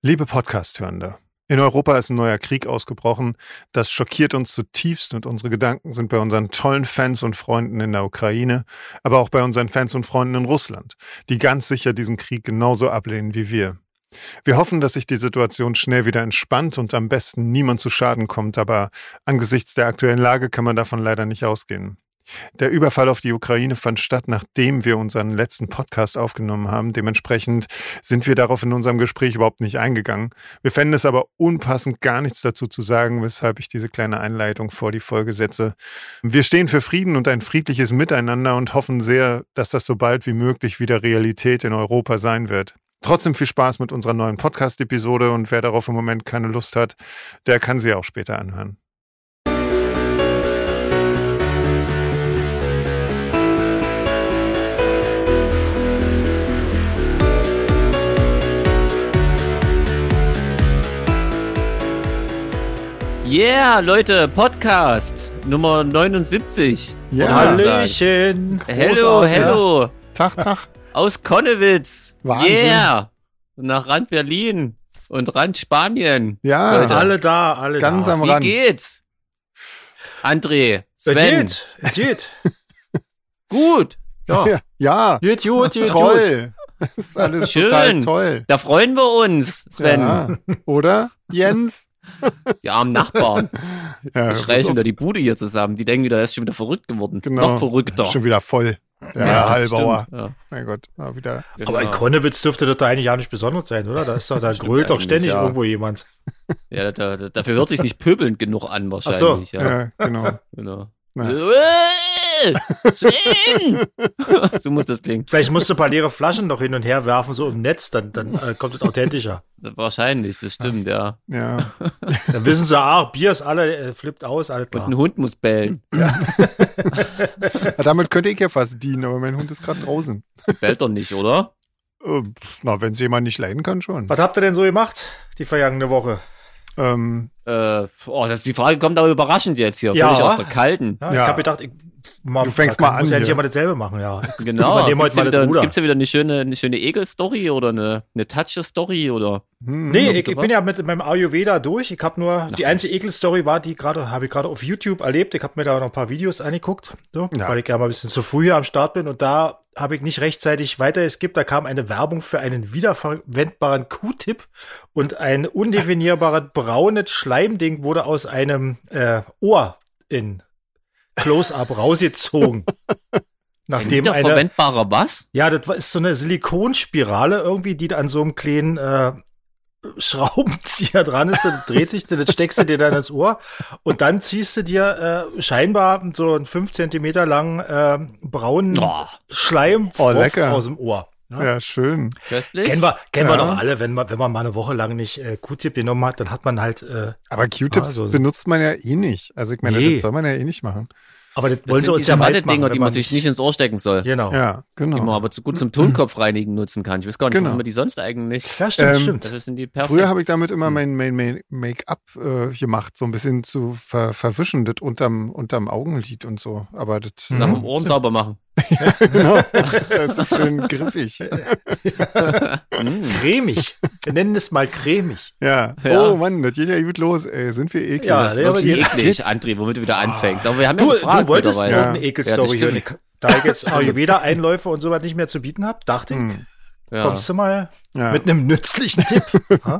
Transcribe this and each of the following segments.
Liebe Podcast-Hörende, in Europa ist ein neuer Krieg ausgebrochen. Das schockiert uns zutiefst und unsere Gedanken sind bei unseren tollen Fans und Freunden in der Ukraine, aber auch bei unseren Fans und Freunden in Russland, die ganz sicher diesen Krieg genauso ablehnen wie wir. Wir hoffen, dass sich die Situation schnell wieder entspannt und am besten niemand zu Schaden kommt, aber angesichts der aktuellen Lage kann man davon leider nicht ausgehen. Der Überfall auf die Ukraine fand statt, nachdem wir unseren letzten Podcast aufgenommen haben. Dementsprechend sind wir darauf in unserem Gespräch überhaupt nicht eingegangen. Wir fänden es aber unpassend, gar nichts dazu zu sagen, weshalb ich diese kleine Einleitung vor die Folge setze. Wir stehen für Frieden und ein friedliches Miteinander und hoffen sehr, dass das so bald wie möglich wieder Realität in Europa sein wird. Trotzdem viel Spaß mit unserer neuen Podcast-Episode und wer darauf im Moment keine Lust hat, der kann sie auch später anhören. Yeah, Leute, Podcast Nummer 79. Ja, Hallöchen. Hello, Großartig. hello. Tag, Tag. Aus Konnewitz. Wahnsinn. Yeah. Nach Rand Berlin und Rand Spanien. Ja, Leute. Alle da, alle ganz da. am Wie Rand. geht's? André, Es Sven. geht, es geht. Gut. Ja. Ja, gut, gut, gut. toll. Das ist alles Schön. total toll. Da freuen wir uns, Sven. Ja. Oder, Jens? Die armen Nachbarn. Ja, Die schreien ist schon auch- wieder die Bude hier zusammen. Die denken wieder, er ist schon wieder verrückt geworden. Genau. Noch verrückter. Schon wieder voll. Der Ja, Hallbauer. stimmt. Ja, Mein Gott, mal wieder. Aber in genau. Konnewitz dürfte das da eigentlich ja nicht besonders sein, oder? Da ist doch, da grölt doch ständig ja. irgendwo jemand. Ja, da, da, dafür hört sich nicht pöbelnd genug an Ach so. wahrscheinlich. Ja. Ja, genau. Genau. Ja. Äh, Sven! so muss das klingen. Vielleicht musst du ein paar leere Flaschen noch hin und her werfen, so im Netz, dann, dann äh, kommt es authentischer. Wahrscheinlich, das stimmt, ja. Ja. Dann wissen sie, ah, Bier ist alle, äh, flippt aus, alles Und klar. ein Hund muss bellen. ja. Damit könnte ich ja fast dienen, aber mein Hund ist gerade draußen. Bellt er nicht, oder? Äh, Na, wenn es jemand nicht leiden kann, schon. Was habt ihr denn so gemacht, die vergangene Woche? Ähm, Äh, oh, das, die Frage kommt aber überraschend jetzt hier. Ja. Völlig aus der kalten. Ja, Ja. Ich habe gedacht, ich, mal, Du fängst mal an Muss ja nicht hier. immer dasselbe machen, ja. Genau. Gibt's ja wieder, gibt's ja wieder eine schöne, eine schöne Egel-Story oder eine, eine Touch-Story oder? hm, Nee, Irgend ich, ich bin ja mit meinem Ayurveda durch. Ich habe nur, die was. einzige Ekelstory war, die gerade, habe ich gerade auf YouTube erlebt. Ich habe mir da noch ein paar Videos angeguckt, so, Ja. weil ich ja mal ein bisschen zu früh hier am Start bin. Und da habe ich nicht rechtzeitig weiter es gibt. Da kam eine Werbung für einen wiederverwendbaren Q-Tip und ein undefinierbares braunes Schleimding wurde aus einem äh, Ohr in Close-Up rausgezogen. Nachdem Wieder eine, verwendbarer was? ja, das ist so eine Silikonspirale irgendwie, die an so einem kleinen äh, Schraubenzieher dran ist, das dreht sich, das steckst du dir dann ins Ohr und dann ziehst du dir äh, scheinbar so einen fünf Zentimeter langen äh, braunen Oh, Schleim Oh, aus dem Ohr. Ja. Ja, schön. köstlich? Kennen wir, kennen wir Ja. doch alle, wenn man, wenn man mal eine Woche lang nicht äh, Q-Tip genommen hat, dann hat man halt, äh, Aber Q-Tips Ah, so- benutzt man ja eh nicht. Also ich meine, Nee. das soll man ja eh nicht machen. aber das, Das wollen sie sind uns ja weiß machen. Wenn die man sich nicht ins Ohr stecken soll. Genau. Ja, Die man genau. aber zu gut zum Tonkopf reinigen nutzen kann. Ich weiß gar nicht, Genau. wofür man die sonst eigentlich. Ja, stimmt, Ähm, stimmt. Das sind die perfekt. Früher habe ich damit Hm. immer mein, mein, mein Make-up äh, gemacht, so ein bisschen zu ver verwischen, das unterm, unterm Augenlid und so. Aber das, nach dem Ohren sauber machen. genau, das ist schön griffig. Mm. Cremig. Wir nennen es mal cremig. Ja. Ja. Oh Mann, das geht ja gut los. Ey, sind wir eklig. Ja, Das ist ja, wirklich die- eklig, André, womit du wieder anfängst. Aber wir haben Du, ja gefragt du wolltest noch eine Ja. Ekelstory Ja, hören. Da ich jetzt Ayurveda-Einläufe und sowas nicht mehr zu bieten habe, dachte ich, Hm. Ja. kommst du mal Ja. mit einem nützlichen Tipp.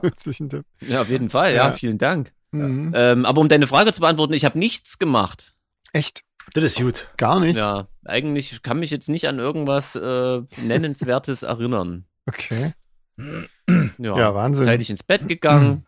Nützlichen Tipp. ja, auf jeden Fall. Ja, Ja. vielen Dank. Mhm. Ähm, aber um deine Frage zu beantworten, ich habe nichts gemacht. Echt? Das ist gut. Gar nichts? Ja, eigentlich ich kann mich jetzt nicht an irgendwas äh, Nennenswertes erinnern. Okay. Ja, Ja, Wahnsinn. Zeitig ins Bett gegangen.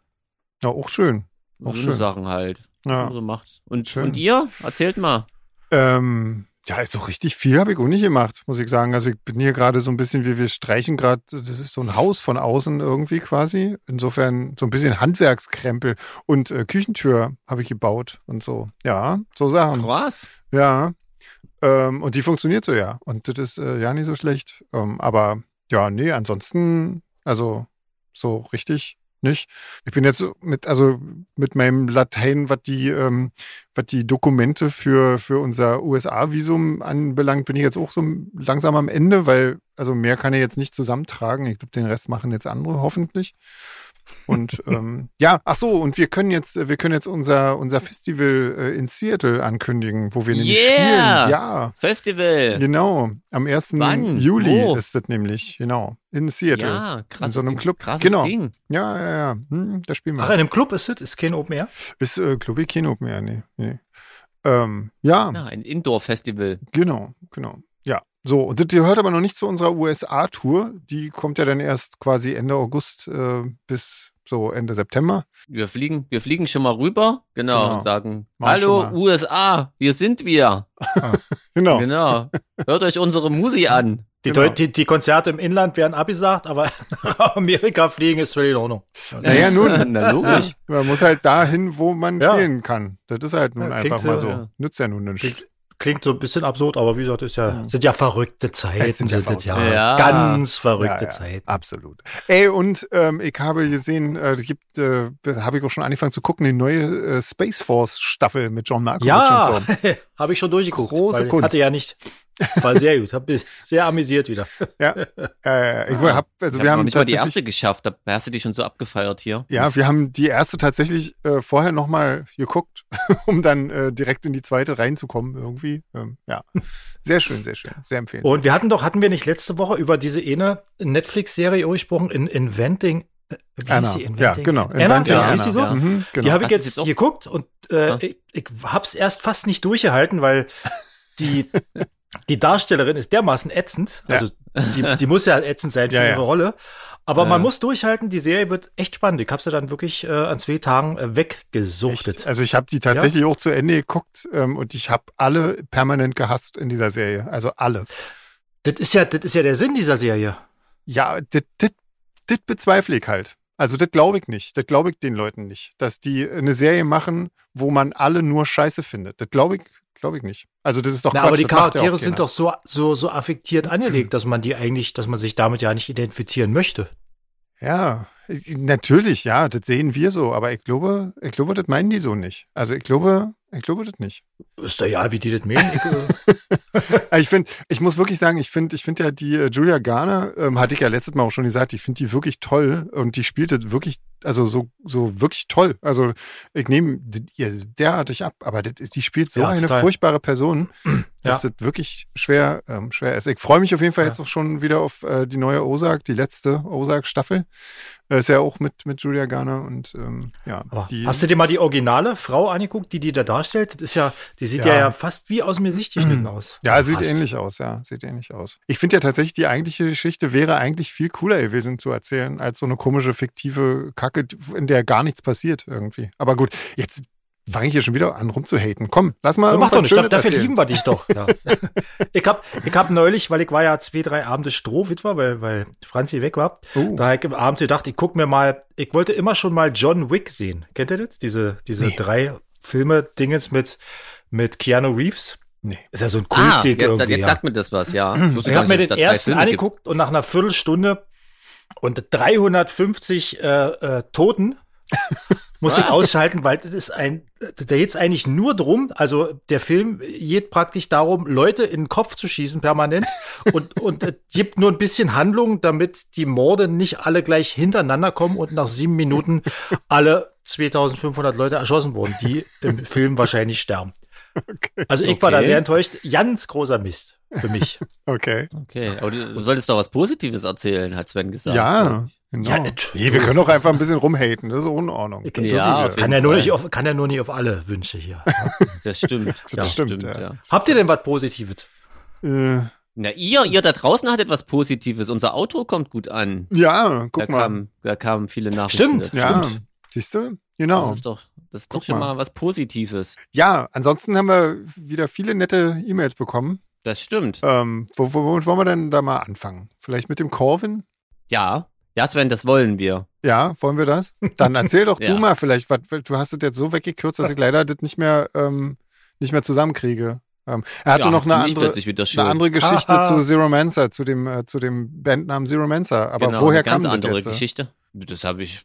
Ja, auch schön. Auch so schön. Sachen halt. Ja. So macht. Und, Schön. und ihr? Erzählt mal. Ähm, ja, so richtig viel habe ich auch nicht gemacht, muss ich sagen. Also ich bin hier gerade so ein bisschen, wie wir streichen gerade, das ist so ein Haus von außen irgendwie quasi. Insofern so ein bisschen Handwerkskrempel und äh, Küchentür habe ich gebaut und so. Ja, so Sachen. Krass. Ja. Ähm, und die funktioniert so ja. Und das ist äh, ja nicht so schlecht. Ähm, aber ja, nee, ansonsten, also so richtig nicht. Ich bin jetzt mit, also mit meinem Latein, was die, ähm, was die Dokumente für, für unser USA-Visum anbelangt, bin ich jetzt auch so langsam am Ende, weil, also mehr kann ich jetzt nicht zusammentragen. Ich glaube, den Rest machen jetzt andere, hoffentlich. Und ähm, ja, ach so, und wir können jetzt, wir können jetzt unser, unser Festival äh, in Seattle ankündigen, wo wir nämlich Yeah! spielen. Ja, Festival. genau. Am 1. Wann? Juli Wo? ist das nämlich, genau. In Seattle. Ja, krasses so einem Ding. Club. Krasses Genau. Ding. Ja, ja, ja. Hm, da spielen wir. Ach, in einem Club ist es? Ist kein Open Air? Ist äh, glaube ich kein Open Air, nee. nee. Ähm, ja, Ja, ein Indoor-Festival. genau, genau. Ja, so, und das gehört aber noch nicht zu unserer USA-Tour. Die kommt ja dann erst quasi Ende August äh, bis so Ende September. Wir fliegen, wir fliegen schon mal rüber, genau, Genau. und sagen, Mach hallo. USA, hier sind wir. Genau. Genau. Hört euch unsere Musi an. Die, Genau. Die, die Konzerte im Inland werden abgesagt, aber nach Amerika fliegen ist völlig in Ordnung. Naja, nun, Na logisch. man muss halt dahin, wo man Ja. spielen kann. Das ist halt nun Ja, einfach mal so, so. ja. Nützt ja nun nichts. Klingt, so ein bisschen absurd, aber wie gesagt, ist ja, sind ja verrückte Zeiten. Es sind ja das ja. verrückte- Ja. Ganz verrückte Ja, ja, Zeiten. Absolut. Ey, und ähm, ich habe gesehen, äh, gibt, äh, habe ich auch schon angefangen zu gucken, die neue äh, Space Force Staffel mit John Malkovich Ja, und so. habe ich schon durchgeguckt. Große weil Kunst. Hatte ja nicht. War sehr gut. Hab mich sehr amüsiert wieder. Ja, äh, ich Ah. hab, also Ich wir habe noch haben nicht mal die erste geschafft. Da hast du dich schon so abgefeiert hier. Ja, wir haben die erste tatsächlich äh, vorher nochmal geguckt, um dann äh, direkt in die zweite reinzukommen irgendwie. Ähm, ja, sehr schön, sehr schön, sehr empfehlenswert. Und wir hatten doch, hatten wir nicht letzte Woche über diese eine Netflix-Serie gesprochen, in Inventing. äh, Wie Anna. hieß die? Ja, genau. Anna, Inventing ja, Anna, hieß die so? ja. Mhm, genau. Die habe ich jetzt, jetzt geguckt und äh, Ja. ich, ich hab's erst fast nicht durchgehalten, weil die, die Darstellerin ist dermaßen ätzend. Ja. Also die, die muss ja ätzend sein für Ja, ja. ihre Rolle. Aber Ja. man muss durchhalten, die Serie wird echt spannend. Ich habe sie dann wirklich äh, an zwei Tagen äh, weggesuchtet. Echt? Also ich habe die tatsächlich auch zu Ende geguckt ähm, und ich habe alle permanent gehasst in dieser Serie. Also alle. Das ist ja, das ist ja der Sinn dieser Serie. Ja, das bezweifle ich halt. Also das glaube ich nicht. Das glaube ich den Leuten nicht. Dass die eine Serie machen, wo man alle nur Scheiße findet. Das glaube ich, glaube ich nicht. Also das ist doch Na, Quatsch. aber die Charaktere sind doch so, so, so affektiert angelegt, dass man die eigentlich, dass man sich damit ja nicht identifizieren möchte. Ja, ich- natürlich, ja, das sehen wir so, aber ich glaube, ich glaube, das meinen die so nicht. Also ich glaube, ich glaube das nicht. Ist doch ja, wie die das meinen. Ich, äh, ich finde, ich muss wirklich sagen, ich finde, ich finde ja die äh, Julia Garner, ähm, hatte ich ja letztes Mal auch schon gesagt, ich finde die wirklich toll und die spielt das wirklich, also so, so wirklich toll. Also ich nehme ihr derartig ab, aber das, die spielt so Ja, eine total. furchtbare Person, dass Ja. das wirklich schwer, ähm, schwer ist. Ich freue mich auf jeden Fall Ja. jetzt auch schon wieder auf äh, die neue Ozark, die letzte Ozark-Staffel. Äh, ist ja auch mit, mit Julia Garner und ähm, ja, die. hast du dir mal die originale Frau angeguckt, die die da darstellt? Das ist ja, die sieht ja, Ja. fast wie aus dem Gesicht geschnitten aus. Ja, Also sieht fast. ähnlich aus, ja, sieht ähnlich aus. Ich finde ja tatsächlich, die eigentliche Geschichte wäre eigentlich viel cooler gewesen zu erzählen, als so eine komische, fiktive Kacke, in der gar nichts passiert irgendwie. Aber gut, jetzt fange ich hier schon wieder an rumzuhaten. Komm, lass mal. Ja, mach doch nicht, Schönes dafür erzählen. lieben wir dich doch. Ja. ich hab, ich hab neulich, weil ich war ja zwei, drei Abende Strohwitwer, weil, weil Franzi weg war, Oh. da hab ich abends gedacht, ich guck mir mal, ich wollte immer schon mal John Wick sehen. Kennt ihr das? Diese, diese Nee. drei Filme, Dingens mit, mit Keanu Reeves. Nee. Ist ja so ein Ah, Kultding jetzt, irgendwie. jetzt ja. sagt mir das was, ja. Ich, Ich habe mir den ersten gibt. angeguckt und nach einer Viertelstunde und 350 äh, äh, Toten muss ich ausschalten, weil das ist ein, da geht's eigentlich nur drum, also der Film geht praktisch darum, Leute in den Kopf zu schießen permanent und, und es gibt nur ein bisschen Handlung, damit die Morde nicht alle gleich hintereinander kommen und nach sieben Minuten alle 2500 Leute erschossen wurden, die im Film wahrscheinlich sterben. Also ich war da Okay. sehr enttäuscht. Ganz großer Mist für mich. Okay. Okay, aber du, du solltest doch was Positives erzählen, hat Sven gesagt. Ja, genau. Ja, nee, wir können doch einfach ein bisschen rumhaten. Das ist auch in Ordnung. Ich- Das Ja, Kann ja, nur nicht auf, kann ja nur nicht auf alle Wünsche hier. Das stimmt. Das stimmt, ja. Habt ihr denn was Positives? Äh, Na, ihr, ihr da draußen hattet was Positives. Unser Auto kommt gut an. ja, Da, guck mal. kam, da kamen viele Nachrichten. Stimmt, dazu. ja, stimmt. siehst du? Das Genau. ist doch, das ist Guck doch schon mal. mal was Positives. Ja, ansonsten haben wir wieder viele nette E-Mails bekommen. Das stimmt. Ähm, wo, wo, womit wollen wir denn da mal anfangen? Vielleicht mit dem Corvin? Ja. Ja, Sven, das wollen wir. Ja, wollen wir das? Dann erzähl doch Ja. du mal vielleicht, was, du hast es jetzt so weggekürzt, dass ich leider das nicht mehr, ähm, nicht mehr zusammenkriege. Ähm, er hatte ja, noch eine andere, eine andere Geschichte Haha. zu Zero Mancer, zu dem, äh, zu dem Bandnamen Zero Mancer. Aber genau, woher eine ganz kam andere das jetzt? Geschichte. Das habe ich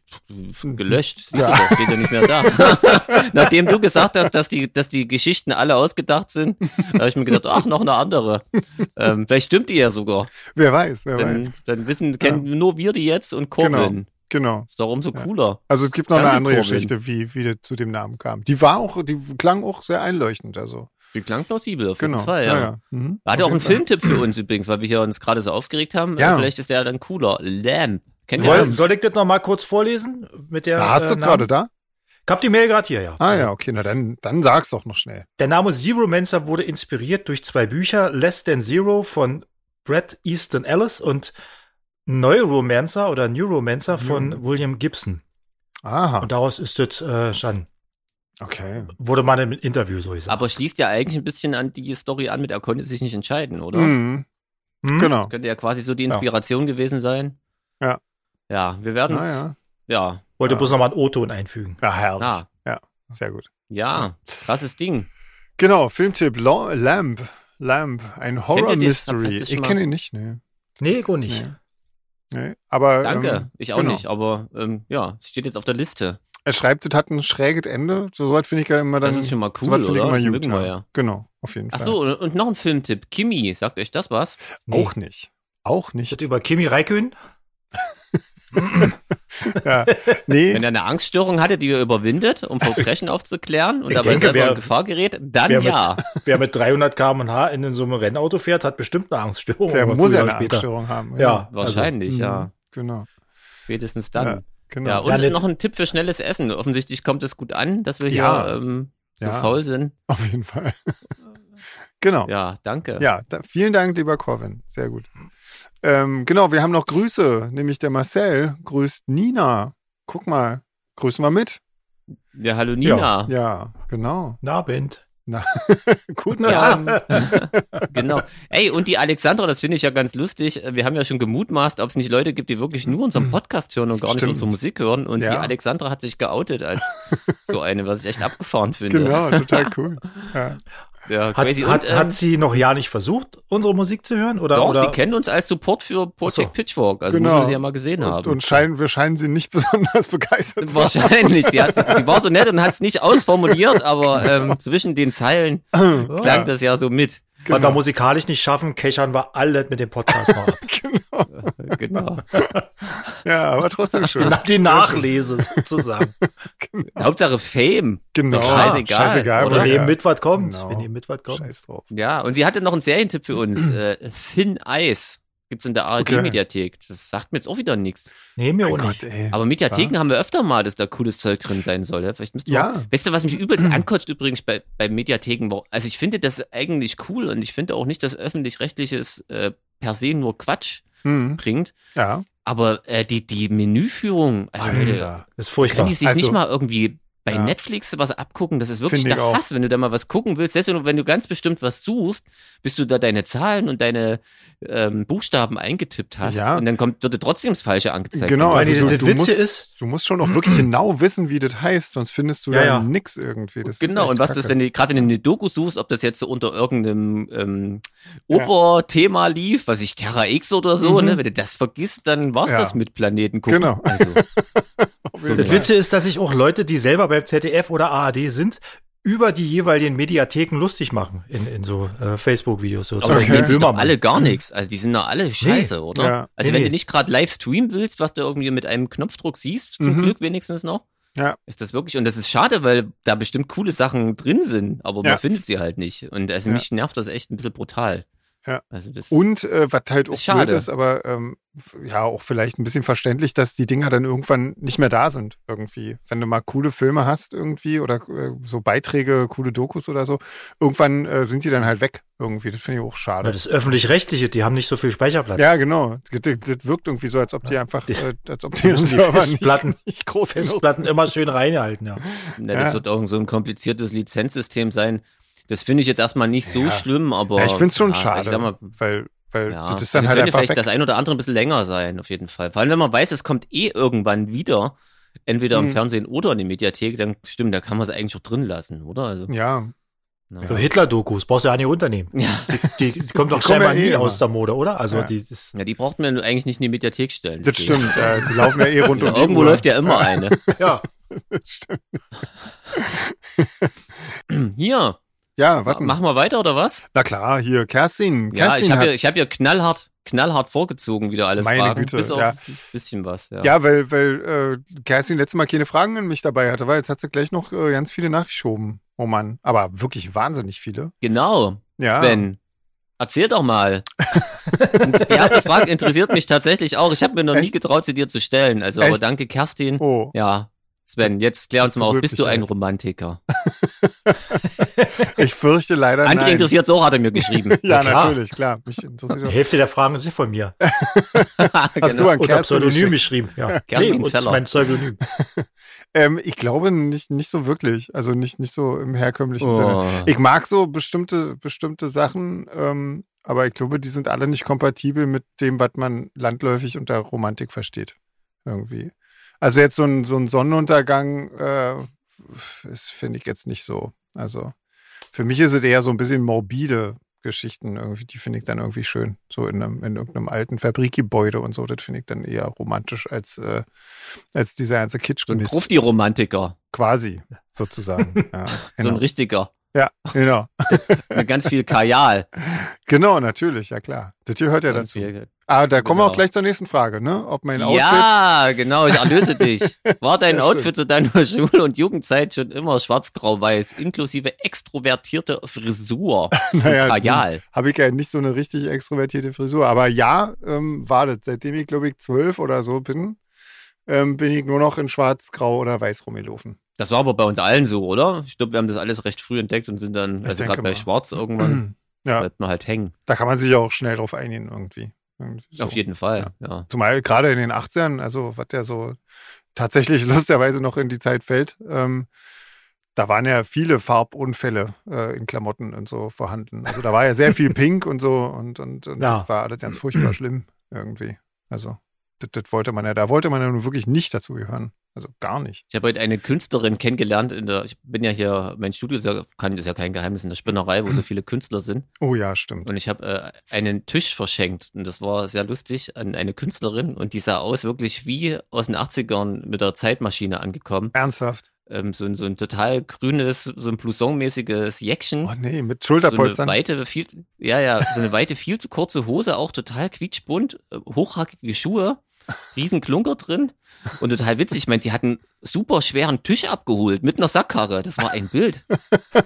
gelöscht. Siehst Ja. du doch, steht ja nicht mehr da. Nachdem du gesagt hast, dass die, dass die Geschichten alle ausgedacht sind, habe ich mir gedacht, ach, noch eine andere. Ähm, vielleicht stimmt die ja sogar. Wer weiß, wer weiß. Dann, dann wissen, kennen nur wir die jetzt und Corbin. Genau. Ist doch umso Ja. cooler. Also es gibt noch Danke, eine andere. Geschichte, wie, wie der zu dem Namen kam. Die war auch, die klang auch sehr einleuchtend. Also Die klang plausibel auf genau. jeden Fall, ja. Mhm. Er hatte Auf auch einen Fall. Filmtipp für uns übrigens, weil wir hier uns gerade so aufgeregt haben. Ja. Äh, Vielleicht ist der dann cooler. Lamp. Kennt ihr das? soll ich das noch mal kurz vorlesen? Mit der, Ah, hast du äh, das gerade da? Ich hab die Mail gerade hier, ja. Ah ja, okay, na dann, dann sag's doch noch schnell. Der Name Zeromancer wurde inspiriert durch zwei Bücher, Less Than Zero von Brett Easton Ellis und Neuromancer oder Neuromancer von Mhm. William Gibson. Aha, Und daraus ist das äh, schon, okay. wurde mal im Interview so gesagt. Aber schließt ja eigentlich ein bisschen an die Story an mit, er konnte sich nicht entscheiden, oder? Mhm. Hm? Genau. Das könnte ja quasi so die Inspiration gewesen sein. Ja. Ja, wir werden es. Naja. Ja. Wollte Ja. bloß noch mal einen O-Ton einfügen. Ja, herrlich. Ah. Ja, sehr gut. Ja, krasses Ding. Genau, Filmtipp, Lo Lamp. Lamp, ein Horror Kennt ihr das? Habt ihr Mystery. das Ich kenne ihn nicht, ne. Nee, ich auch nicht. Nee. nee. Aber Danke. ähm, ich auch genau. nicht, aber ähm, ja, es steht jetzt auf der Liste. Er schreibt, es hat ein schräges Ende. So weit finde ich ja immer dann. Das ist schon mal so cool, ich oder? immer Das gut, mögen wir ja. ja. Genau, auf jeden Ach Fall. so, und, noch ein Filmtipp. Kimi, sagt euch das was? Nee. Auch nicht. Auch Ist nicht. das über Kimi Räikkönen? Ja. Nee, Wenn er eine Angststörung hatte, die er überwindet, um Verbrechen aufzuklären und Ich dabei denke, selber wer- in Gefahr gerät, dann wer ja. Mit, wer mit 300 km/h in so einem Rennauto fährt, hat bestimmt eine Angststörung. der muss ja eine Angststörung haben. Ja. Wahrscheinlich, Also, ja. mhm, Genau. Spätestens dann. Ja, genau. Ja, und Ja, noch ein Tipp für schnelles Essen. Offensichtlich kommt es gut an, dass wir hier Ja. ähm, so Ja. faul sind. Auf jeden Fall. genau. Ja, danke. Ja, da, vielen Dank, lieber Corvin. Sehr gut. Ähm, genau, wir haben noch Grüße, nämlich der Marcel grüßt Nina. Guck mal, grüßen wir mit. Ja, hallo Nina. Ja, genau. Nabend. Guten Ja. Abend. Genau. Ey, und die Alexandra, das finde ich ja ganz lustig. Wir haben ja schon gemutmaßt, ob es nicht Leute gibt, die wirklich nur unseren Podcast hören und gar nicht Stimmt. unsere Musik hören. Und die Ja. Alexandra hat sich geoutet als so eine, was ich echt abgefahren finde. Genau, total cool. Ja. Ja, Hat, crazy. hat, und, ähm, hat sie noch ja nicht versucht, unsere Musik zu hören? Oder, doch, oder? sie kennt uns als Support für Project so. Pitchfork. Also Genau. muss man sie ja mal gesehen Und, haben. und scheinen, wir scheinen sie nicht besonders begeistert zu. Wahrscheinlich. Sie, hat, sie war so nett und hat es nicht ausformuliert, aber ähm, zwischen den Zeilen klang Ja. das ja so mit. Was Genau. wir musikalisch nicht schaffen, kechern wir alle mit dem Podcast mal ab. genau. Genau. Ja, aber trotzdem schön. Na, die Nachlese sozusagen. Hauptsache Fame. Genau. Doch scheißegal, scheißegal oder? Wir nehmen mit, was kommt. Genau. Wir nehmen mit, was kommt. Scheiß drauf. Ja, und sie hatte noch einen Serientipp für uns. äh, Thin Ice. Gibt's in der ARD-Mediathek. Das sagt mir jetzt auch wieder nichts. Nee, mir auch nicht. Gott, ey. Aber Mediatheken haben wir öfter mal, dass da cooles Zeug drin sein soll. ja? Vielleicht müsst Ja. Weißt du, was mich übelst ankotzt übrigens bei, bei Mediatheken? Also ich finde das eigentlich cool und ich finde auch nicht, dass öffentlich-rechtliches äh, per se nur Quatsch Hm. bringt. Ja. Aber äh, die, die Menüführung, also Leute, Alter. Das ist können furchtbar. die sich Also- nicht mal irgendwie bei Ja. Netflix was abgucken? Das ist wirklich Finde ich der auch. Hass, wenn du da mal was gucken willst. Selbst wenn du ganz bestimmt was suchst, bis du da deine Zahlen und deine ähm, Buchstaben eingetippt hast Ja. und dann kommt, wird dir trotzdem das Falsche angezeigt. Genau, Weil also du- das du Witz musst- hier ist, Du musst schon auch wirklich genau wissen, wie das heißt, sonst findest du Ja, da ja. nix irgendwie. Das Genau, und was kacke. das, wenn du, gerade wenn du eine Doku suchst, ob das jetzt so unter irgendeinem ähm, Oberthema lief, was ich Terra X oder so, Mhm. ne, wenn du das vergisst, dann war's Ja. das mit Planeten gucken. Genau. Also, so das. Witze ist, dass sich auch Leute, die selber beim ZDF oder ARD sind, über die jeweiligen Mediatheken lustig machen in, in so äh, Facebook-Videos. So aber die nehmen sich doch Böhmermann. alle gar nichts. Also die sind doch alle scheiße, oder? Ja. Also Nee, wenn nee. du nicht gerade live streamen willst, was du irgendwie mit einem Knopfdruck siehst, zum Mhm. Glück wenigstens noch, Ja. ist das wirklich, und das ist schade, weil da bestimmt coole Sachen drin sind, aber Ja. man findet sie halt nicht. Und also Ja. mich nervt das echt ein bisschen brutal. Ja. Also das, Und äh, was halt auch schade. blöd ist, aber ähm, ja auch vielleicht ein bisschen verständlich, dass die Dinger dann irgendwann nicht mehr da sind irgendwie. Wenn du mal coole Filme hast irgendwie oder äh, so Beiträge, coole Dokus oder so, irgendwann äh, sind die dann halt weg irgendwie. Das finde ich auch Ja, schade. das öffentlich-rechtliche, die haben nicht so viel Speicherplatz. Ja, genau. Das, das wirkt irgendwie so, als ob die einfach, Die- äh, als ob die, die Festplatten- nicht, nicht groß Festplatten immer schön reinhalten, ja. Na, das Ja. wird auch so ein kompliziertes Lizenzsystem sein. Das finde ich jetzt erstmal nicht so Ja. schlimm, aber. Ja, ich finde es schon ja, schade, Ich sag mal, weil, weil ja. das dann also halt einfach vielleicht weg. das ein oder andere ein bisschen länger sein, auf jeden Fall. Vor allem, wenn man weiß, es kommt eh irgendwann wieder, entweder im Mhm. Fernsehen oder in der Mediathek, dann stimmt, da kann man es eigentlich auch drin lassen, oder? Also, ja, na. So Hitler-Dokus brauchst du ja nicht runternehmen. Ja. Die, die, die kommen doch Die scheinbar ja eh nie immer. aus der Mode, oder? Also Ja. die das, ja, die braucht man eigentlich nicht in die Mediathek stellen. das stimmt. Äh, die laufen ja eh rund Ja, um die irgendwo Uhr. läuft ja immer eine. ja. Das stimmt. Hier, Ja, warten. Machen wir weiter oder was? Na klar, hier, Kerstin. Ja, Kerstin ich habe ja, ich hab ja knallhart, knallhart vorgezogen, wieder alle Meine Fragen. Güte, bis auf ja. ein bisschen was. Ja. ja, weil, weil äh, Kerstin letztes Mal keine Fragen an mich dabei hatte, weil jetzt hat sie gleich noch äh, ganz viele nachgeschoben. Oh Mann, aber wirklich wahnsinnig viele. Genau. Ja. Sven, erzähl doch mal. Und die erste Frage interessiert mich tatsächlich auch. Ich habe mir noch nie Echt? getraut, sie dir zu stellen. Also, aber Echt? danke, Kerstin. Oh, Ja. Sven, jetzt klär uns mal auf. Bist du ein. Romantiker? ich fürchte leider André nein. interessiert auch, hat er mir geschrieben. Ja, Ja, klar. natürlich, klar. Mich interessiert Die auch. Hälfte der Fragen sind von mir. Hast du genau. an Unter Kerstin Pseudonym geschrieben. Ja. Kerstin nee, und das ist mein Pseudonym. Ähm, ich glaube nicht, nicht so wirklich. Also nicht, nicht so im herkömmlichen Sinne. Oh. Ich mag so bestimmte, bestimmte Sachen, ähm, aber ich glaube, die sind alle nicht kompatibel mit dem, was man landläufig unter Romantik versteht. Irgendwie. Also jetzt so ein, so ein Sonnenuntergang, äh, das finde ich jetzt nicht so. Also für mich ist es eher so ein bisschen morbide Geschichten irgendwie, die finde ich dann irgendwie schön. So in, einem, in irgendeinem alten Fabrikgebäude und so, das finde ich dann eher romantisch als, äh, als dieser ganze kitsch So ein Profi-Romantiker. Quasi, sozusagen. Ja, So genau. ein richtiger. Ja, genau. Mit ganz viel Kajal. Genau, natürlich, ja klar. Das gehört ja Ganz dazu. viel- Ah, da kommen wir Genau. auch gleich zur nächsten Frage, ne? Ob mein Outfit. Ja, genau, ich erlöse dich. War dein Outfit zu deiner Schul- und Jugendzeit schon immer schwarz-grau-weiß, inklusive extrovertierte Frisur Naja, Kajal? Habe ich ja nicht so eine richtig extrovertierte Frisur. Aber ja, ähm, war das. Seitdem ich, glaube ich, zwölf oder so bin, ähm, bin ich nur noch in schwarz, grau oder weiß rumgelaufen. Das war aber bei uns allen so, oder? Ich glaube, wir haben das alles recht früh entdeckt und sind dann, Ich also gerade bei. Schwarz irgendwann, Ja, bleibt man halt hängen. da kann man sich auch schnell drauf einigen irgendwie. irgendwie so. Auf jeden Fall, ja. Zumal gerade in den 80ern, also was ja so tatsächlich lustigerweise noch in die Zeit fällt, ähm, da waren ja viele Farbunfälle äh, in Klamotten und so vorhanden. Also da war ja sehr viel Pink und so und, und, und Ja. das war alles ganz furchtbar schlimm irgendwie. Also das, das wollte man ja, da wollte man ja nun wirklich nicht dazu gehören. Also gar nicht. Ich habe heute eine Künstlerin kennengelernt in der, ich bin ja hier, mein Studio ist ja, kann, ist ja kein Geheimnis in der Spinnerei, wo so viele Künstler sind. Oh ja, stimmt. Und ich habe äh, einen Tisch verschenkt und das war sehr lustig an eine Künstlerin und die sah aus wirklich wie aus den 80ern mit der Zeitmaschine angekommen. Ernsthaft. Ähm, so, ein, so ein total grünes, so ein Blouson-mäßiges Jäckchen. Oh nee, mit so eine Schulterpolstern. weite, viel, ja, ja, so eine weite, viel zu kurze Hose, auch total quietschbunt, äh, hochhackige Schuhe, riesen Klunker drin und total witzig. Ich meine, sie hatten super schweren Tisch abgeholt mit einer Sackkarre. Das war ein Bild.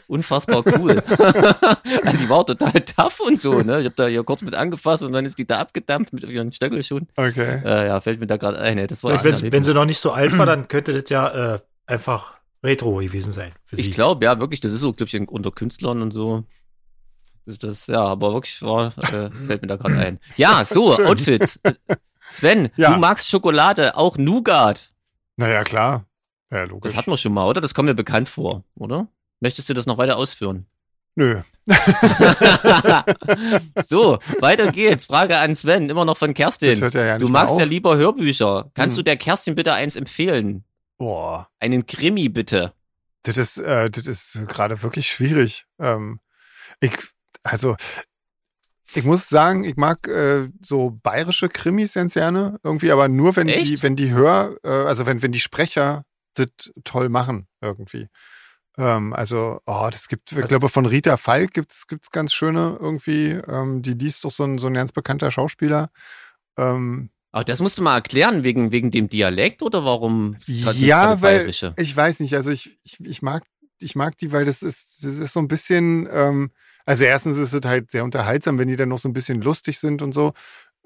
Unfassbar cool. also sie war total tough und so, ne? Ich habe da hier kurz mit angefasst und dann ist die da abgedampft mit ihren Stöckelschuhen. Okay. Äh, ja, fällt mir da gerade ein. Das war wenn, wenn sie noch nicht so alt war, dann könnte das ja äh, einfach Retro gewesen sein. Für sie. Ich glaube, ja, wirklich, das ist so, glaube ich, unter Künstlern und so. Das, ist das, ja, aber wirklich war, äh, fällt mir da gerade ein. Ja, so, Schön. Outfits. Sven, Ja. du magst Schokolade, auch Nougat. Naja, klar. Ja, logisch. Das hatten wir schon mal, oder? Das kommt mir bekannt vor, oder? Möchtest du das noch weiter ausführen? Nö. so, weiter geht's. Frage an Sven, immer noch von Kerstin. ja, Du magst ja lieber Hörbücher. Kannst Hm. du der Kerstin bitte eins empfehlen? Boah. Einen Krimi bitte. Das ist, äh, das ist gerade wirklich schwierig. Ähm, ich, also, ich muss sagen, ich mag äh, so bayerische Krimis ganz gerne irgendwie, aber nur wenn die, Echt? wenn die Hör, äh, also wenn, wenn die Sprecher das toll machen irgendwie. Ähm, also, oh, das gibt, ich glaube, von Rita Falk gibt's gibt's ganz schöne irgendwie. Ähm, die liest doch so ein, so ein ganz bekannter Schauspieler. Ähm, Aber das musst du mal erklären, wegen, wegen dem Dialekt oder warum? Ja, weil Bayerische? ich weiß nicht, also ich, ich, ich mag, ich mag die, weil das ist, das ist so ein bisschen, ähm, also erstens ist es halt sehr unterhaltsam, wenn die dann noch so ein bisschen lustig sind und so.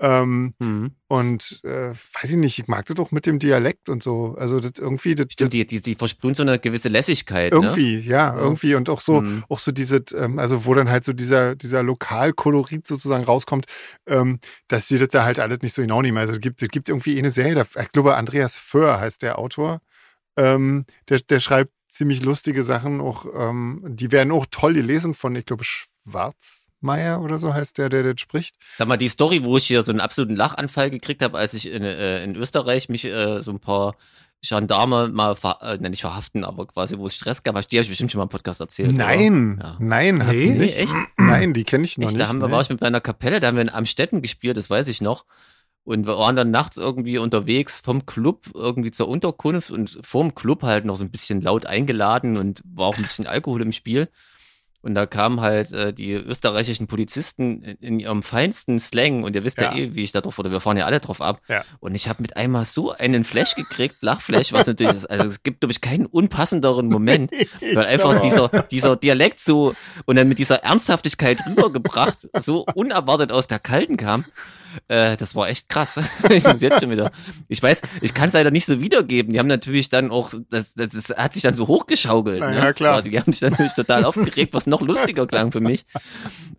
Ähm, Hm. und äh, weiß ich nicht, ich mag das doch mit dem Dialekt und so. Also das irgendwie, das, Stimmt, die, die, die versprühen so eine gewisse Lässigkeit. Ne? irgendwie, ja, Ja. irgendwie und auch so, Hm. auch so diese, ähm, also wo dann halt so dieser, dieser Lokalkolorit sozusagen rauskommt, ähm, dass die das da halt alles nicht so genau nehmen. Also es gibt, es gibt irgendwie eine Serie, da, ich glaube Andreas Föhr heißt der Autor, ähm, der, der schreibt ziemlich lustige Sachen, auch, ähm, die werden auch toll gelesen von, ich glaube, Schwarzmeier oder so heißt der, der das spricht. Sag mal, die Story, wo ich hier so einen absoluten Lachanfall gekriegt habe, als ich in, äh, in Österreich mich äh, so ein paar Gendarme mal, ver äh, ne, nicht verhaften, aber quasi, wo es Stress gab, die habe ich bestimmt schon mal im Podcast erzählt. Nein? Ja. nein, hast Nee, du nicht? echt? Nein, die kenne ich noch Echt, nicht. da haben wir, nee. war ich mit meiner Kapelle, da haben wir in Amstetten gespielt, das weiß ich noch. Und wir waren dann nachts irgendwie unterwegs vom Club irgendwie zur Unterkunft und vorm Club halt noch so ein bisschen laut eingeladen und war auch ein bisschen Alkohol im Spiel. Und da kamen halt äh, die österreichischen Polizisten in, in ihrem feinsten Slang. Und ihr wisst ja, Ja. eh, wie ich da drauf, oder wir fahren ja alle drauf ab. Ja. Und ich habe mit einmal so einen Flash gekriegt, Lachflash, was natürlich ist. Also es gibt, glaube ich, keinen unpassenderen Moment. Weil einfach dieser, dieser Dialekt so und dann mit dieser Ernsthaftigkeit rübergebracht, so unerwartet aus der Kalten kam. Äh, das war echt krass. ich muss jetzt schon wieder. Ich weiß, ich kann es leider nicht so wiedergeben. Die haben natürlich dann auch, das, das, das hat sich dann so hochgeschaukelt. Na ne? ja, klar. Quasi. Die haben sich dann natürlich total aufgeregt, was noch lustiger klang für mich.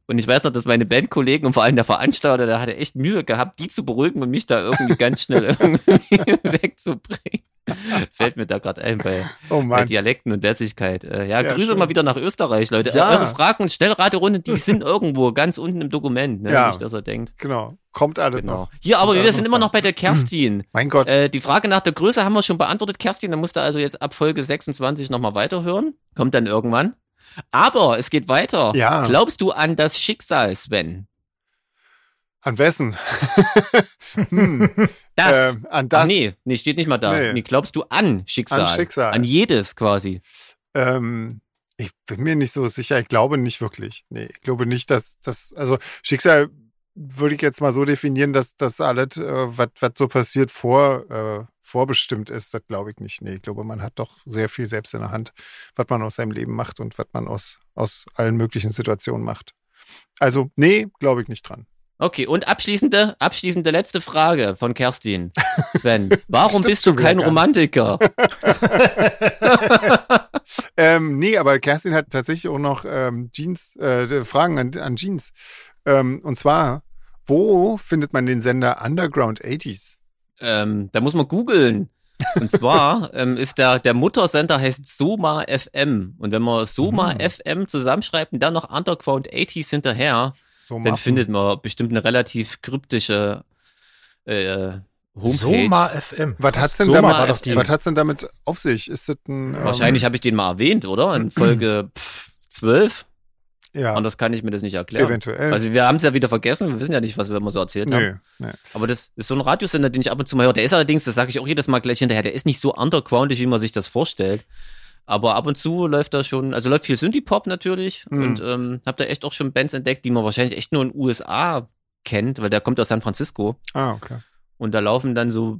Und ich weiß noch, dass meine Bandkollegen und vor allem der Veranstalter, der hatte echt Mühe gehabt, die zu beruhigen und mich da irgendwie ganz schnell irgendwie wegzubringen. Fällt mir da gerade ein bei, Oh bei. Dialekten und Lässigkeit. Äh, ja, Ja, Grüße schön. mal wieder nach Österreich, Leute. Ja. Eure Fragen und Stellraterunden, die sind irgendwo ganz unten im Dokument, ne? Ja. Nicht, dass er denkt. Genau. Kommt alles Genau. noch. Hier, aber wir sind immer noch bei der Kerstin. Mein Gott. Äh, die Frage nach der Größe haben wir schon beantwortet, Kerstin. Da musst du also jetzt ab Folge 26 nochmal weiterhören. Kommt dann irgendwann. Aber es geht weiter. Ja. Glaubst du an das Schicksal, Sven? An wessen? hm, Das. ähm, an das. Ach nee, nee, steht nicht mal da. Nee. Nee. glaubst du an Schicksal? An Schicksal. An jedes quasi. Ähm, ich bin mir nicht so sicher. Ich glaube nicht wirklich. Nee, ich glaube nicht, dass das, also Schicksal würde ich jetzt mal so definieren, dass das alles, äh, was was so passiert, vor, äh, vorbestimmt ist. Das glaube ich nicht. Nee, ich glaube, man hat doch sehr viel selbst in der Hand, was man aus seinem Leben macht und was man aus, aus allen möglichen Situationen macht. Also, nee, glaube ich nicht dran. Okay, und abschließende, abschließende letzte Frage von Kerstin. Sven, warum bist du kein. Romantiker? Ähm, nee, aber Kerstin hat tatsächlich auch noch ähm, Jeans, äh, Fragen an, an Jeans. Ähm, und zwar, wo findet man den Sender Underground 80s? ähm, da muss man googeln. Und zwar ähm, ist der, der Muttersender heißt Soma FM. Und wenn man Soma Mhm. FM zusammenschreibt und dann noch Underground 80s hinterher, So dann findet man bestimmt eine relativ kryptische äh, Homepage. Soma FM. Was hat's denn Soma damit, war doch die. was hat's denn damit auf sich? Ist das ein, ähm, Wahrscheinlich habe ich den mal erwähnt, oder? In Folge pff, 12. ja, Anders kann ich mir das nicht erklären. eventuell. Also wir haben es ja wieder vergessen, wir wissen ja nicht, was wir immer so erzählt haben. Nö, nee. Aber das ist so ein Radiosender, den ich ab und zu mal höre. Der ist allerdings, das sage ich auch jedes Mal gleich hinterher, der ist nicht so undergroundig, wie man sich das vorstellt. Aber ab und zu läuft da schon, also läuft viel Synthie-Pop natürlich Mhm. und ähm, hab da echt auch schon Bands entdeckt, die man wahrscheinlich echt nur in den USA kennt, weil der kommt aus San Francisco Ah, okay. und da laufen dann so